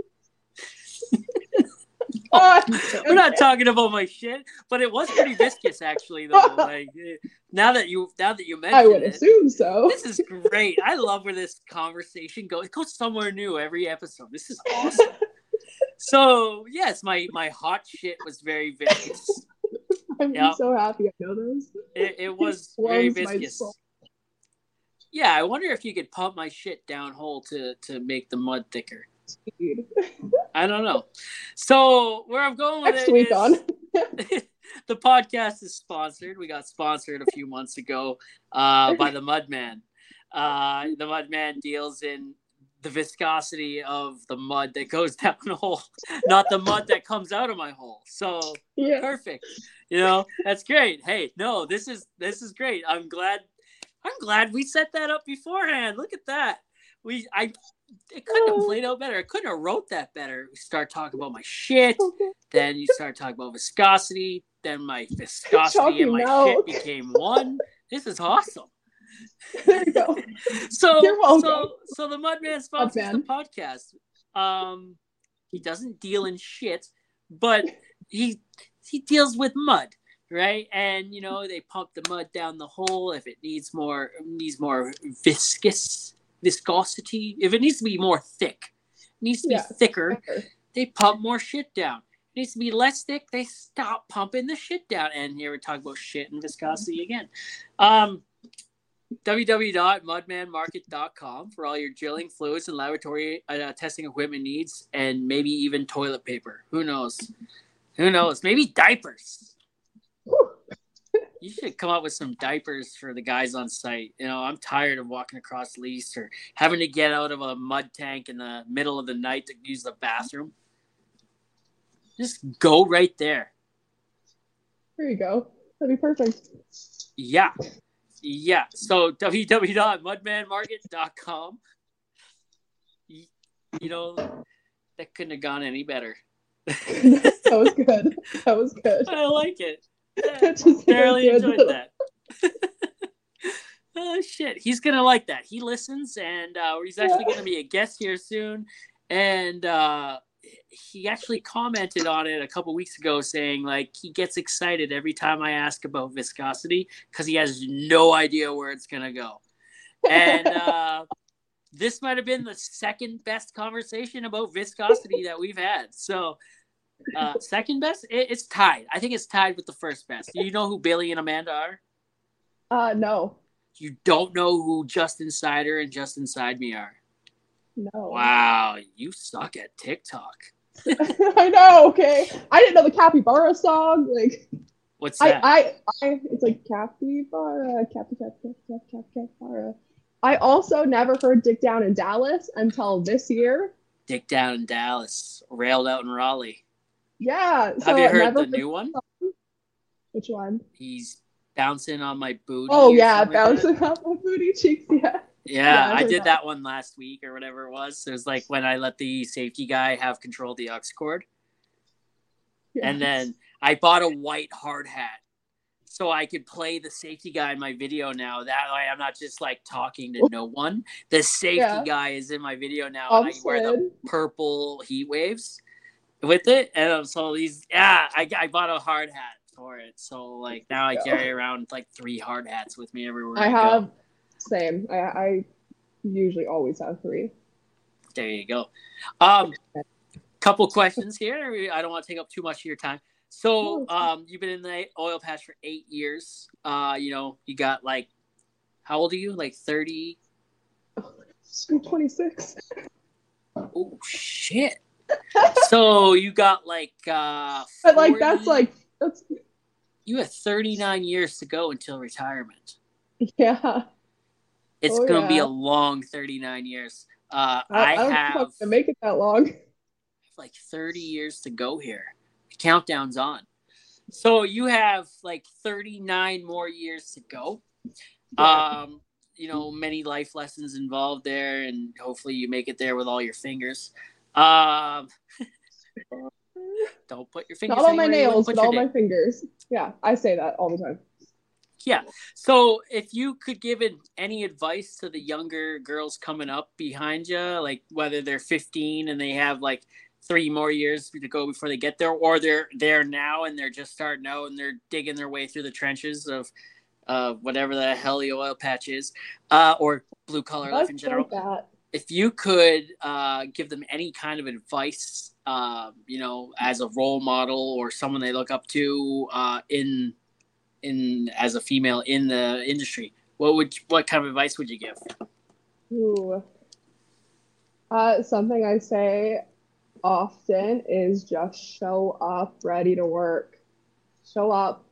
Oh, We're not talking about my shit, but it was pretty viscous actually. Though, like eh, now that you now that you mention I would it, assume so. this is great. I love where this conversation goes. It goes somewhere new every episode. This is awesome. so yes, my my hot shit was very viscous. I'm Yeah. so happy I know those. It, it was very viscous. Yeah, I wonder if you could pump my shit down hole to to make the mud thicker. Dude. I don't know. So where I'm going with Next it week is- on. the podcast is sponsored. We got sponsored a few months ago uh, by the Mudman. Uh, the Mudman deals in the viscosity of the mud that goes down the hole, not the mud that comes out of my hole. So Yeah. perfect. You know, that's great. Hey, no, this is this is great. I'm glad. I'm glad we set that up beforehand. Look at that. We I it couldn't have Oh. played out better. I couldn't have wrote that better. We start talking about my shit. Then you start talking about viscosity. Then my viscosity and my milk. shit became one. This is awesome. There you go. So, so, so the Mudman sponsors the podcast. Um, he doesn't deal in shit, but he he deals with mud, right? And you know they pump the mud down the hole if it needs more needs more viscous viscosity. If it needs to be more thick, it needs to be Yeah. thicker they pump more shit down. It needs to be less thick. They stop pumping the shit down. And here we're talking about shit and viscosity again. Um, www.mudmanmarket.com for all your drilling fluids and laboratory uh, testing equipment needs, and maybe even toilet paper. Who knows? Who knows? Maybe diapers. You should come up with some diapers for the guys on site. You know, I'm tired of walking across lease or having to get out of a mud tank in the middle of the night to use the bathroom. Just go right there. There you go. That'd be perfect. Yeah. Yeah. So www.mudmanmarket.com. You know, that couldn't have gone any better. that was good. That was good. I like it. Barely enjoyed that. oh shit, he's gonna like that. He listens, and uh, he's actually Yeah. gonna be a guest here soon. And uh, he actually commented on it a couple weeks ago, saying like he gets excited every time I ask about viscosity because he has no idea where it's gonna go. And uh, this might have been the second best conversation about viscosity that we've had. So. Uh, second best? It, it's tied. I think it's tied with the first best. Do you know who Bailey and Amanda are? Uh, no, You don't know who Justin Sider and Justin Side Me are. no. Wow, you suck at TikTok. I know. Okay, I didn't know the capybara song. Like, What's I, that? I, I, it's like capybara, capi, cap, cap, cap, cap, capybara. I also never heard "Dick Down in Dallas" until this year. Dick down in Dallas, railed out in Raleigh. Yeah. So Have you heard the new one? Which one? He's bouncing on my booty. Oh yeah, something like that. bouncing off my booty cheeks. Yeah. Yeah, Yeah, I've I did that. that one last week or whatever it was. It was like when I let the safety guy have control of the aux cord. and then I bought a white hard hat so I could play the safety guy in my video now. That way, I'm not just like talking to no one. The safety Yeah. guy is in my video now, and I wear the purple heat waves with it. And um, so these, yeah, I, I bought a hard hat for it. So like now I carry around like three hard hats with me everywhere. I I, have Go. same. I, I usually always have three. There you go. Um, couple questions here. I don't want to take up too much of your time. So, No, it's fine. um, you've been in the oil patch for eight years. Uh, you know, you got like, how old are you? Like thirty? Screw 26. Oh shit! So you got like, uh, But like that's like that's you have thirty nine years to go until retirement. yeah. It's Oh, gonna be a long thirty nine years. Uh, I, I, don't have gonna make it that long. like 30 years to go here. The countdown's on. So you have like 39 more years to go. Yeah. Um, you know, many life lessons involved there, and hopefully you make it there with all your fingers. Um, don't put your fingers Not on my anywhere you wouldn't nails, but all my fingers. Yeah, I say that all the time. Yeah. So if you could give any advice to the younger girls coming up behind you, like whether they're 15 and they have like three more years to go before they get there, or they're there now and they're just starting out and they're digging their way through the trenches of uh, whatever the hell the oil patch is, uh, or blue collar life in general. like. If you could uh, give them any kind of advice uh, you know, as a role model or someone they look up to uh, in in as a female in the industry, what would what kind of advice would you give? Ooh. Uh, something I say often is just show up ready to work. Show up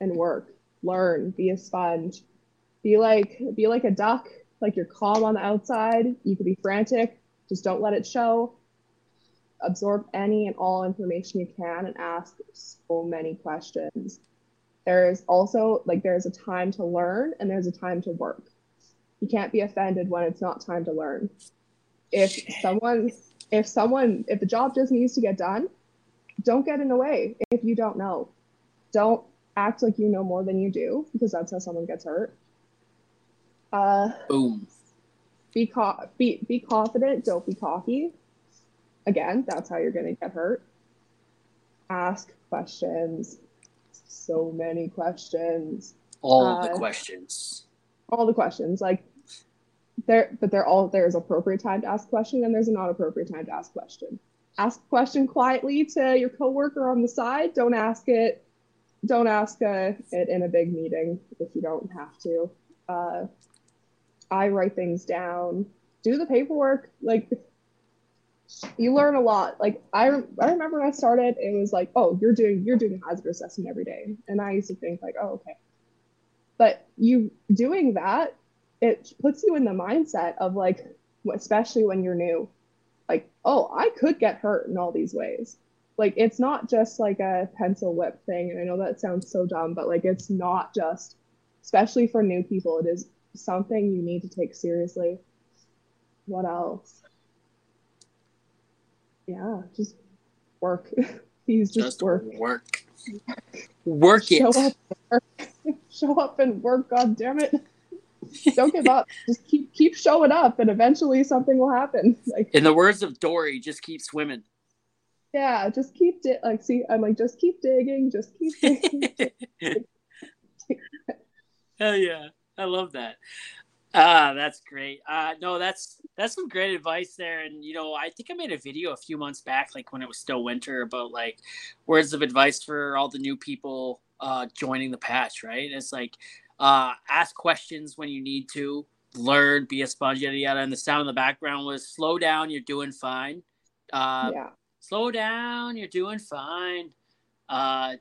and work. Learn. Be a sponge. Be like be like a duck. Like you're calm on the outside. You could be frantic. Just don't let it show. Absorb any and all information you can and ask so many questions. There's also like there's a time to learn and there's a time to work. You can't be offended when it's not time to learn. If someone if someone if the job just needs to get done, don't get in the way if you don't know. Don't act like you know more than you do because that's how someone gets hurt. Uh, Boom. Be, co- be be confident. Don't be cocky. Again, that's how you're gonna get hurt. Ask questions. So many questions. All uh, the questions. All the questions. Like there, but they're all there's appropriate time to ask question and there's a not appropriate time to ask question. Ask question quietly to your coworker on the side. Don't ask it. Don't ask uh, it in a big meeting if you don't have to. Uh, I write things down. Do the paperwork. Like you learn a lot. Like I, I remember when I started, it was like, oh, you're doing you're doing hazard assessment every day, and I used to think like, oh, okay. But you doing that it puts you in the mindset of like, especially when you're new, like, oh, I could get hurt in all these ways. Like, it's not just like a pencil whip thing. And I know that sounds so dumb, but like, it's not just, especially for new people, it is something you need to take seriously. What else? Yeah, just work. Please just, Just work. work. Work Show it. up, and work. show up and work. God damn it! Don't give up. Just keep keep showing up, and eventually something will happen. Like In the words of Dory, just keep swimming. yeah, just keep di- like see. I'm like just keep digging. Just keep digging. Hell yeah. I love that. Ah, that's great. Uh no, that's that's some great advice there. And you know, I think I made a video a few months back, like when it was still winter, about like words of advice for all the new people uh joining the patch, right? It's like uh ask questions when you need to, learn, be a sponge, yada yada. And the sound in the background was slow down, you're doing fine. Uh yeah, slow down you're doing fine uh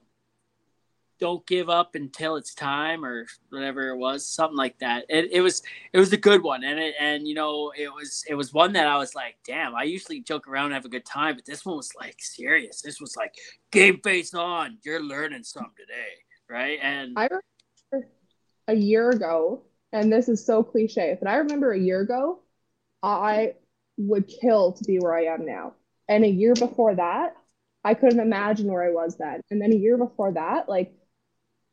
don't give up until it's time or whatever it was something like that. It, it was it was a good one. And it and you know it was it was one that i was like damn i usually joke around and have a good time but this one was like serious. This was like game face on. You're learning something today right? And I remember a year ago, and this is so cliche, but I remember a year ago, I would kill to be where I am now. And a year before that, I couldn't imagine where I was then. And then a year before that, like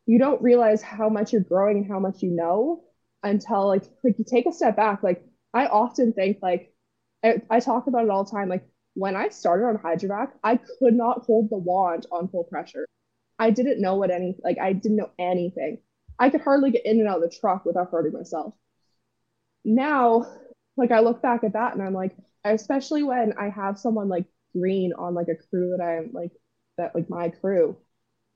you don't realize how much you're growing and how much you know until like like you take a step back. Like I often think like I, I talk about it all the time. Like when I started on hydrovac, I could not hold the wand on full pressure. I didn't know what any like I didn't know anything. I could hardly get in and out of the truck without hurting myself. Now, like I look back at that and I'm like, especially when I have someone like Green on like a crew that I'm like that like my crew,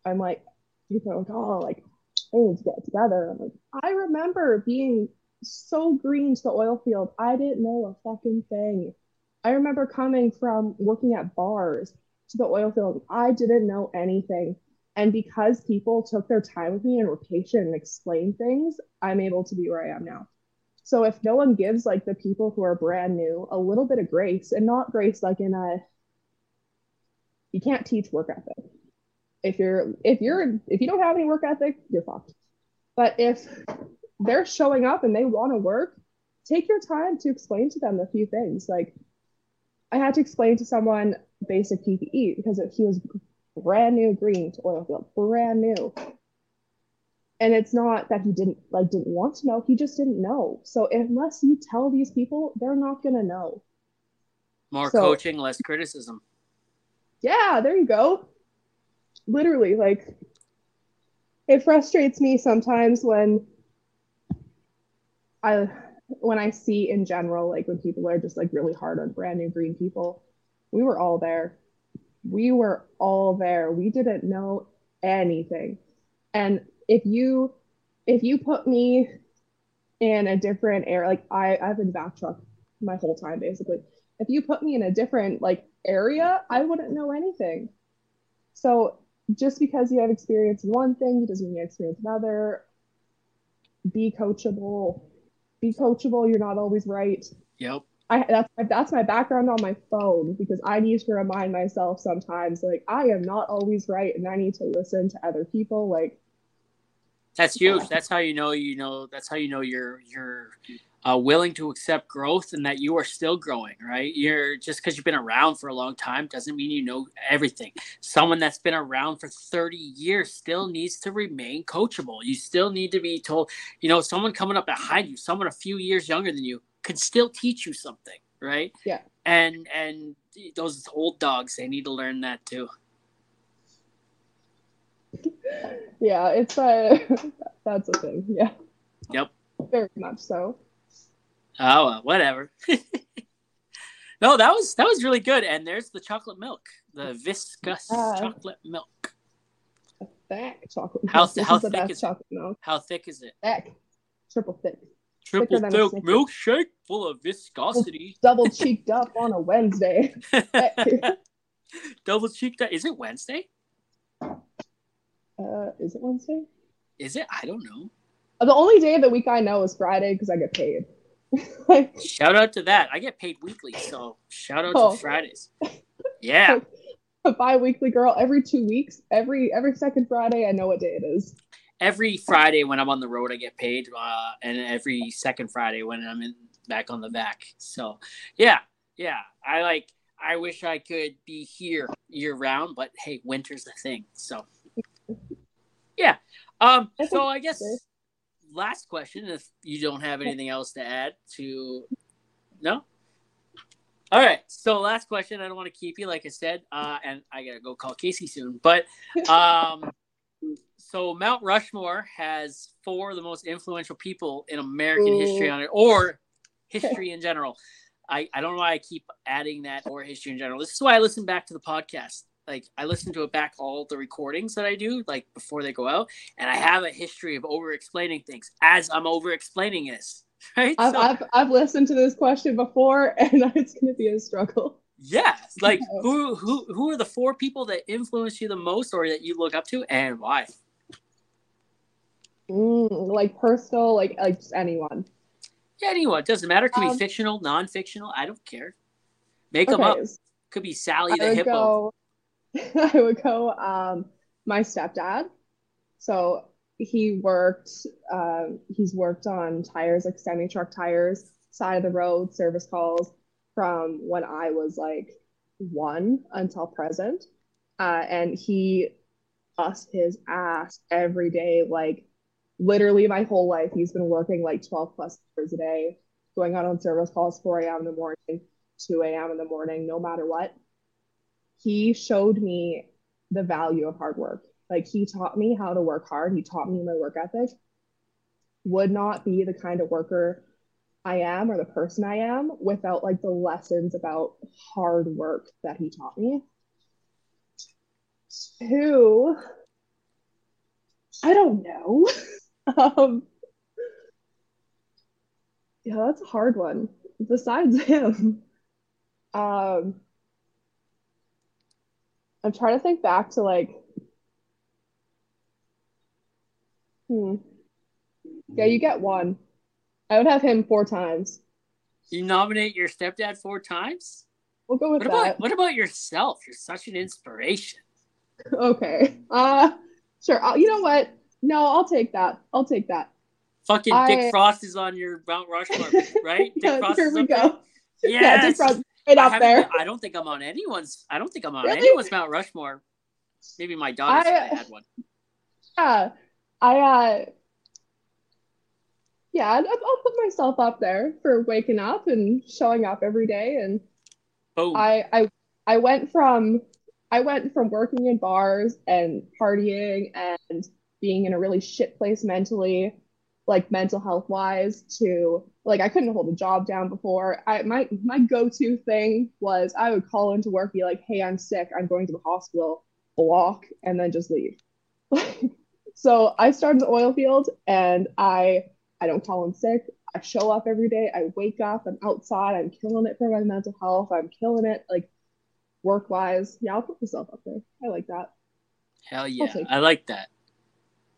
I'm like, people are like, oh, like they need to get together. I'm like, I remember being so green to the oil field. I didn't know a fucking thing. I remember coming from working at bars to the oil field. I didn't know anything. And because people took their time with me and were patient and explained things, I'm able to be where I am now. So if no one gives like the people who are brand new a little bit of grace and not grace like in a you can't teach work ethic. If you're if you're if you don't have any work ethic, you're fucked. But if they're showing up and they want to work, take your time to explain to them a few things. Like I had to explain to someone basic PPE because he was brand new green to oil field, brand new. And it's not that he didn't like didn't want to know, he just didn't know. So unless you tell these people, they're not gonna know. more so- coaching less criticism Yeah, there you go. Literally, like it frustrates me sometimes when I when I see in general, like when people are just like really hard on brand new green people. We were all there. we were all there. We didn't know anything. And if you if you put me in a different area, like I, I've been vac truck my whole time basically. If you put me in a different like area, I wouldn't know anything. So just because you have experience in one thing doesn't mean you experience another. Be coachable. Be coachable. You're not always right. Yep. I that's that's my background on my phone because I need to remind myself sometimes like I am not always right and I need to listen to other people like that's huge. That's how you know you know that's how you know you're you're uh, willing to accept growth and that you are still growing, right? You're just because you've been around for a long time doesn't mean you know everything. Someone that's been around for 30 years still needs to remain coachable. You still need to be told, you know, someone coming up behind you, someone a few years younger than you could still teach you something, right? Yeah. And and those old dogs, they need to learn that too. yeah, it's a that's a thing. Yeah. Yep. Very much so. Oh, well, whatever. no, that was that was really good. And there's the chocolate milk, the viscous uh, chocolate milk. Thick chocolate milk. How, this how thick is chocolate milk. How thick is it? Thick. Triple thick. Triple thick milkshake full of viscosity. Double cheeked up on a Wednesday. Double cheeked up. Is it Wednesday? Uh, is it Wednesday? Is it? I don't know. The only day of the week I know is Friday because I get paid. shout out to that. I get paid weekly, so shout out oh. to Fridays. Yeah. A bi-weekly girl every two weeks, every every second Friday, I know what day it is. Every Friday when I'm on the road, I get paid, uh, and every second Friday when I'm in back on the back. So, yeah, yeah, I like. I wish I could be here year round, but hey, winter's the thing. So, yeah. Um. So I guess last question, if you don't have anything else to add to, no. All right. So last question. I don't want to keep you, like I said, uh, and I gotta go call Casey soon. But um, so Mount Rushmore has four of the most influential people in American Ooh. history on it, or history in general. I, I don't know why I keep adding that or history in general. This is why I listen back to the podcast like I listen to it back all the recordings that I do like before they go out, and I have a history of over explaining things as I'm over explaining this. Right? I've, so, I've, I've listened to this question before, and it's going to be a struggle. Yeah, like who who who are the four people that influence you the most, or that you look up to, and why? Mm, like personal, like like just anyone. Yeah, anyone. Doesn't matter. It could um, be fictional, non-fictional. I don't care. Make okay. them up. Could be Sally the hippo. Go, I would go um, my stepdad. So he worked, uh, he's worked on tires, like semi truck tires, side of the road, service calls from when I was like one until present. Uh, and he busts his ass every day, like literally my whole life. He's been working like 12 plus hours a day, going out on service calls 4 a.m. in the morning, 2 a.m. in the morning, no matter what he showed me the value of hard work. Like he taught me how to work hard. He taught me my work ethic. Would not be the kind of worker I am or the person I am without like the lessons about hard work that he taught me. Two, I don't know. um, yeah, that's a hard one. Besides him, um, I'm trying to think back to like, hmm. Yeah, you get one. I would have him four times. You nominate your stepdad four times? We'll go with what that. About, what about yourself? You're such an inspiration. Okay. Uh, sure. I'll, you know what? No, I'll take that. I'll take that. Fucking I... Dick Frost is on your Mount Rushmore, right? Dick Frost here we go. Yes. Yeah, Dick Frost right I up there. I don't think I'm on anyone's. I don't think I'm on really? anyone's Mount Rushmore. Maybe my daughter had one. Yeah, I. uh Yeah, I'll, I'll put myself up there for waking up and showing up every day, and Boom. I I I went from I went from working in bars and partying and being in a really shit place mentally, like mental health wise to like I couldn't hold a job down before. I my my go-to thing was I would call into work, be like, hey, I'm sick, I'm going to the hospital, block, and then just leave. so I started the oil field and I I don't call in sick. I show up every day. I wake up, I'm outside, I'm killing it for my mental health. I'm killing it like work wise. Yeah, I'll put myself up there. I like that. Hell yeah. I like that.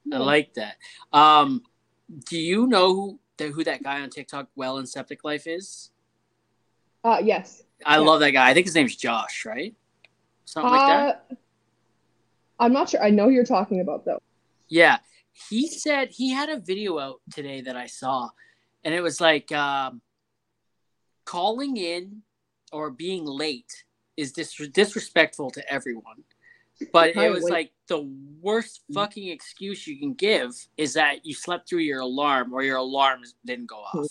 Yeah. I like that. Um, do you know who, the, who that guy on TikTok, Well and Septic Life, is? Uh, yes. I yeah. love that guy. I think his name's Josh, right? Something uh, like that. Uh, I'm not sure. I know you're talking about though. Yeah, he said he had a video out today that I saw, and it was like um, calling in or being late is dis- disrespectful to everyone. But it was like the worst fucking excuse you can give is that you slept through your alarm or your alarm didn't go off,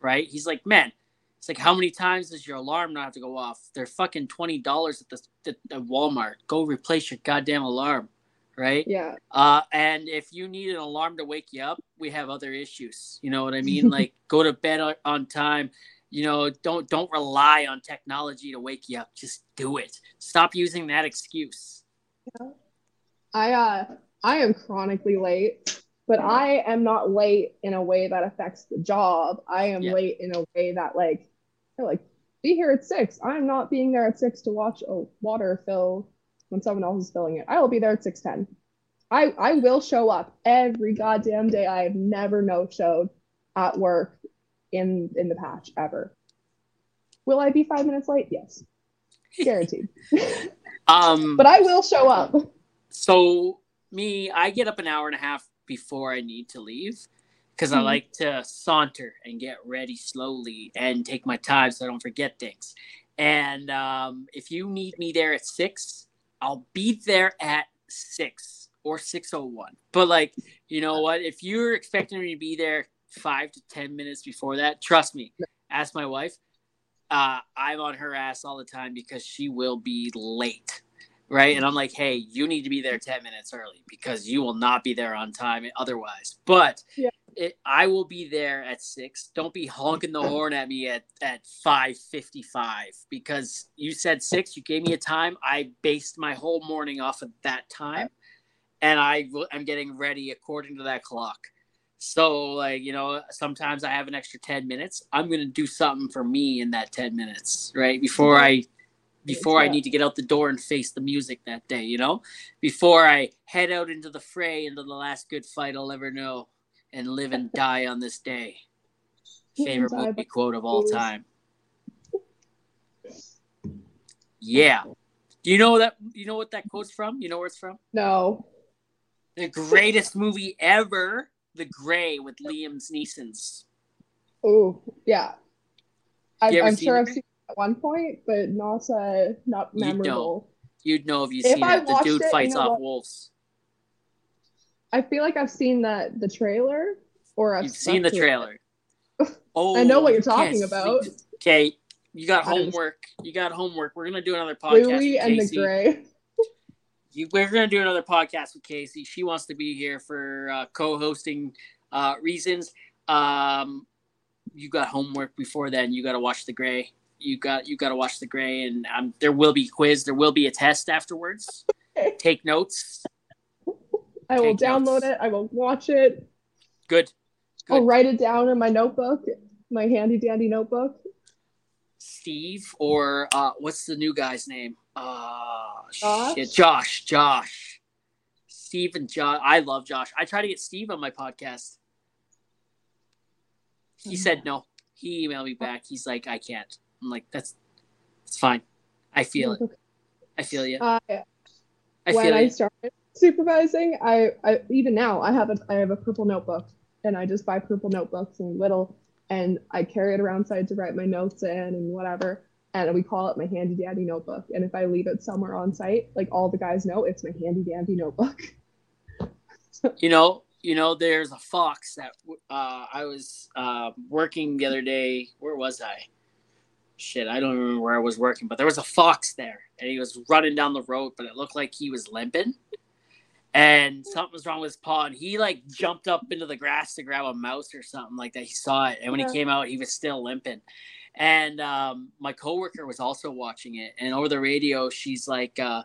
right? He's like, man, it's like how many times does your alarm not have to go off? They're fucking twenty dollars at the at Walmart. Go replace your goddamn alarm, right? Yeah. Uh, and if you need an alarm to wake you up, we have other issues. You know what I mean? like go to bed on time you know don't don't rely on technology to wake you up just do it stop using that excuse yeah. i uh i am chronically late but i am not late in a way that affects the job i am yeah. late in a way that like like be here at six i'm not being there at six to watch a water fill when someone else is filling it i will be there at 610 i i will show up every goddamn day i have never no showed at work in in the patch ever. Will I be five minutes late? Yes, guaranteed. um, but I will show up. So me, I get up an hour and a half before I need to leave because mm-hmm. I like to saunter and get ready slowly and take my time so I don't forget things. And um, if you need me there at six, I'll be there at six or six oh one. But like, you know what? If you're expecting me to be there five to ten minutes before that. Trust me. Ask my wife. Uh, I'm on her ass all the time because she will be late, right? And I'm like, hey, you need to be there ten minutes early because you will not be there on time otherwise. But yeah. it, I will be there at six. Don't be honking the horn at me at at five fifty five because you said six. You gave me a time. I based my whole morning off of that time, and I am getting ready according to that clock. So, like, you know, sometimes I have an extra 10 minutes. I'm going to do something for me in that 10 minutes, right? Before I before I need to get out the door and face the music that day, you know? Before I head out into the fray into the last good fight I'll ever know and live and die on this day. Favorite movie quote of all time. Yeah. Do you know that you know what that quote's from? You know where it's from? No. The greatest movie ever the Grey with Liam Neeson's. Oh yeah, I, am sure I've seen it at one point, but not uh, not memorable. You'd know, You'd know if you seen it. The dude it, fights you know off what? wolves. I feel like I've seen that the trailer, or I've you've seen the trailer. oh, I know what you're talking about. Okay, you got homework. You got homework. We're gonna do another podcast. Louis and the you, we're going to do another podcast with Casey. She wants to be here for uh, co-hosting uh, reasons. Um, you got homework before then. You got to watch the Grey. You got you got to watch the Grey, and um, there will be quiz. There will be a test afterwards. Take notes. I will Take download notes. it. I will watch it. Good. Good. I'll write it down in my notebook, my handy dandy notebook. Steve, or uh, what's the new guy's name? Uh, Josh? shit, Josh, Josh, Steve and Josh. I love Josh. I try to get Steve on my podcast. He said no. He emailed me back. He's like, I can't. I'm like, that's, it's fine. I feel it. I feel you. Uh, I when I started supervising, I, I even now I have a I have a purple notebook, and I just buy purple notebooks and little, and I carry it around side to write my notes in and whatever and we call it my handy dandy notebook. And if I leave it somewhere on site, like all the guys know, it's my handy dandy notebook. you know, you know, there's a fox that uh, I was uh, working the other day. Where was I? Shit, I don't remember where I was working, but there was a fox there, and he was running down the road, but it looked like he was limping. and something was wrong with his paw, and he like jumped up into the grass to grab a mouse or something like that. He saw it, and when Yeah. he came out, he was still limping. And um, my coworker was also watching it, and over the radio, she's like, uh,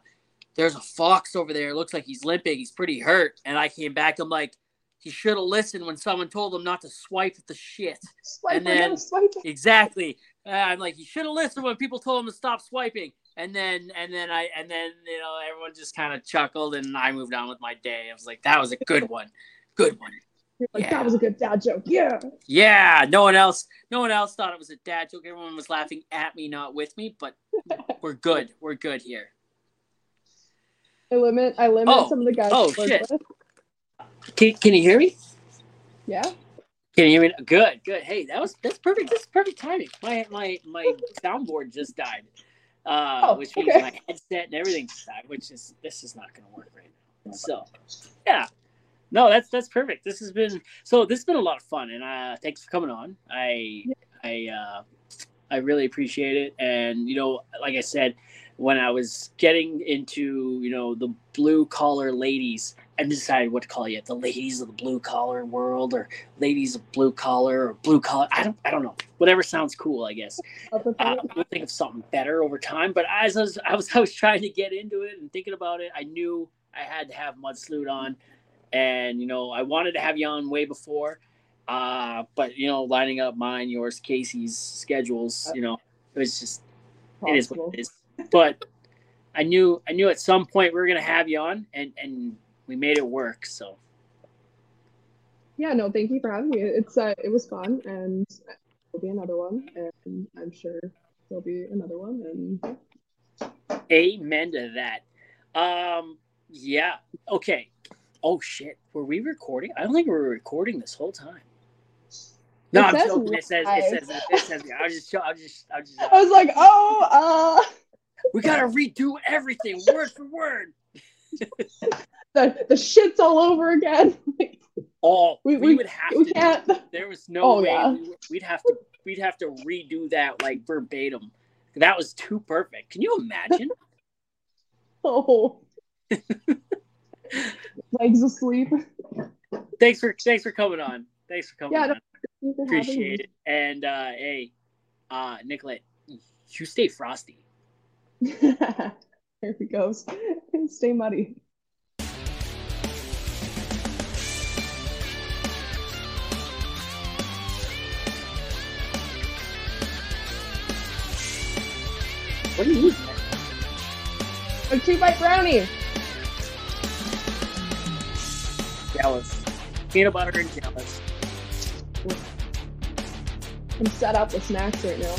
"There's a fox over there. It looks like he's limping. He's pretty hurt." And I came back. I'm like, "He should have listened when someone told him not to swipe at the shit." Swipe And then- swipe. Exactly. Uh, I'm like, you should have listened when people told him to stop swiping. And then, and then I, and then you know, everyone just kind of chuckled, and I moved on with my day. I was like, that was a good one, good one. Like, Yeah. that was a good dad joke. Yeah. Yeah. No one else, no one else thought it was a dad joke. Everyone was laughing at me, not with me. But we're good. We're good here. I limit I limit Oh. some of the guys. Oh, shit. Can, can you hear me? Yeah. Can you hear me? Good, good. Hey, that was that's perfect. That's perfect timing. My my my soundboard just died, uh, Oh, which means okay. my headset and everything just died. Which is this is not going to work right now. So, yeah, no, that's that's perfect. This has been so. This has been a lot of fun, and uh, thanks for coming on. I I uh, I really appreciate it, and you know, like I said, when I was getting into you know the blue collar ladies. I decided what to call you, the ladies of the blue collar world, or ladies of blue collar, or blue collar. I don't, I don't know. Whatever sounds cool, I guess. It. we'll think of something better over time. But as I was, I was, I was trying to get into it and thinking about it, I knew I had to have Mud Sloot on, and you know, I wanted to have you on way before. Uh, but you know, lining up mine, yours, Casey's schedules, you know, it was just it is what it is. But I knew I knew at some point we were gonna have you on, and and we made it work. So Yeah, no, thank you for having me. It's uh, it was fun, and there'll be another one, and I'm sure there'll be another one, and amen to that. Um, yeah. Okay. Oh shit. Were we recording? I don't think we were recording this whole time. No, It I'm joking. It says, it live. says, it says, I was just, I was just, I was just, I was like, oh, uh, we gotta redo everything word for word. the the shit's all over again. Oh, we, We- we- would have we to. can't. There was no Oh, way yeah. we, we'd have to. We'd have to redo that like verbatim. That was too perfect. Can you imagine? Oh, legs asleep. thanks for thanks for coming on. Thanks for coming Yeah, on. no, Thank for Appreciate me. it. And uh hey, uh Nicolette, you stay frosty. there he goes. Stay muddy. What do you use? A two bite brownie. Jealous. Peanut butter and jealous. I'm set up with snacks right now.